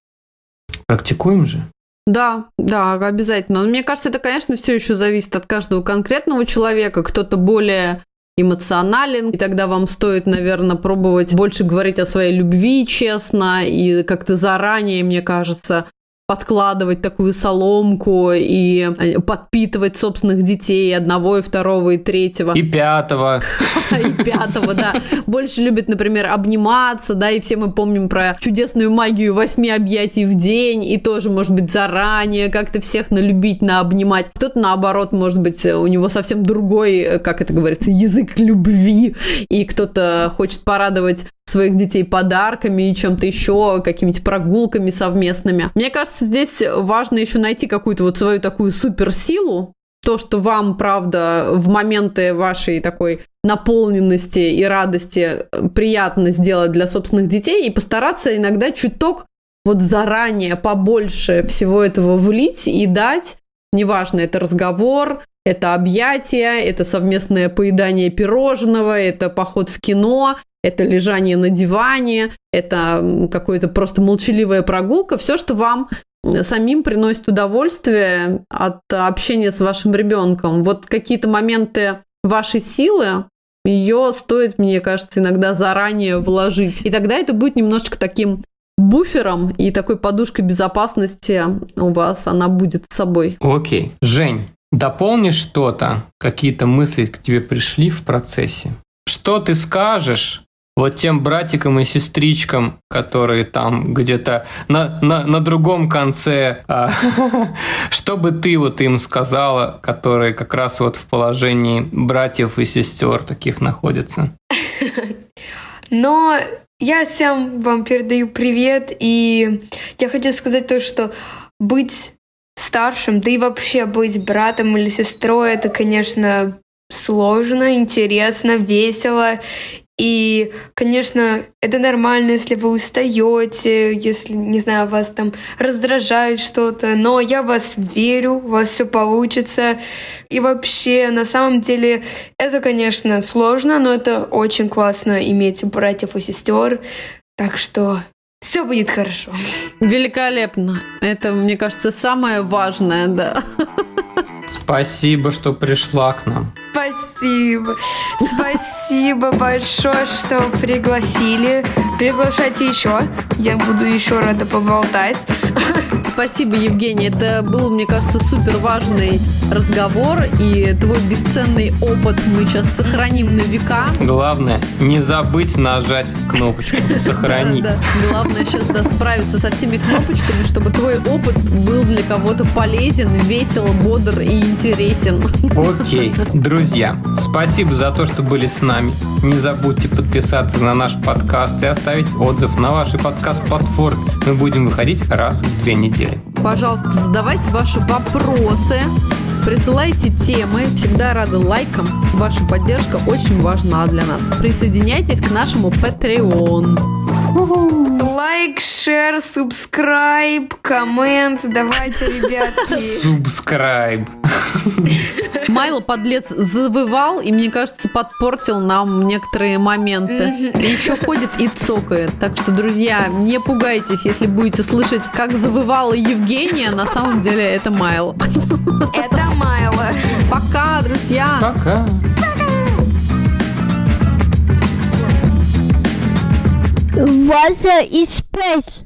Практикуем же? Да, да, обязательно. Но мне кажется, это, конечно, все еще зависит от каждого конкретного человека. Кто-то более эмоционален, и тогда вам стоит, наверное, пробовать больше говорить о своей любви честно и как-то заранее, мне кажется, подкладывать такую соломку и э, подпитывать собственных детей, одного и второго и третьего. И пятого. И пятого, да. Больше любят, например, обниматься, да, и все мы помним про чудесную магию восьми объятий в день, и тоже, может быть, заранее как-то всех налюбить, наобнимать. Кто-то, наоборот, может быть, у него совсем другой, э, как это говорится, язык любви, и кто-то хочет порадовать своих детей подарками и чем-то еще, какими-то прогулками совместными. Мне кажется, здесь важно еще найти какую-то вот свою такую суперсилу, то, что вам, правда, в моменты вашей такой наполненности и радости приятно сделать для собственных детей, и постараться иногда чуток вот заранее побольше всего этого влить и дать. Неважно, это разговор, это объятия, это совместное поедание пирожного, это поход в кино, это лежание на диване, это какая-то просто молчаливая прогулка, все, что вам самим приносит удовольствие от общения с вашим ребенком. Вот какие-то моменты вашей силы, ее стоит, мне кажется, иногда заранее вложить. И тогда это будет немножечко таким буфером и такой подушкой безопасности у вас она будет с собой. Окей. Жень, дополни что-то, какие-то мысли к тебе пришли в процессе. Что ты скажешь вот тем братикам и сестричкам, которые там где-то на, на, на другом конце, а, что бы ты вот им сказала, которые как раз вот в положении братьев и сестер таких находятся? Но я всем вам передаю привет, и я хочу сказать то, что быть старшим, да и вообще быть братом или сестрой, это, конечно, сложно, интересно, весело. И, конечно, это нормально, если вы устаете, если, не знаю, вас там раздражает что-то, но я вас верю, у вас все получится. И вообще, на самом деле, это, конечно, сложно, но это очень классно иметь братьев и сестер. Так что все будет хорошо. Великолепно. Это, мне кажется, самое важное, да. Спасибо, что пришла к нам. Спасибо. Спасибо большое, что пригласили. Приглашайте еще. Я буду еще рада поболтать. Спасибо, Евгений. Это был, мне кажется, супер важный разговор. И твой бесценный опыт мы сейчас сохраним на века. Главное, не забыть нажать кнопочку «Сохранить». Да, да. Главное сейчас да, справиться со всеми кнопочками, чтобы твой опыт был для кого-то полезен, весел, бодр и интересен. Окей. Друзья, спасибо за то, что были с нами. Не забудьте подписаться на наш подкаст и оставить отзыв на вашей подкаст-платформе. Мы будем выходить раз в две недели. Пожалуйста, задавайте ваши вопросы, присылайте темы. Всегда рады лайкам. Ваша поддержка очень важна для нас. Присоединяйтесь к нашему Patreon. Лайк, шер, субскрайб, коммент. Давайте, ребятки. Субскрайб. Майло, подлец, завывал и, мне кажется, подпортил нам некоторые моменты. И еще ходит и цокает. Так что, друзья, не пугайтесь, если будете слышать, как завывала Евгения. На самом деле это Майло. Это Майло. Пока, друзья. Пока. voz é Express.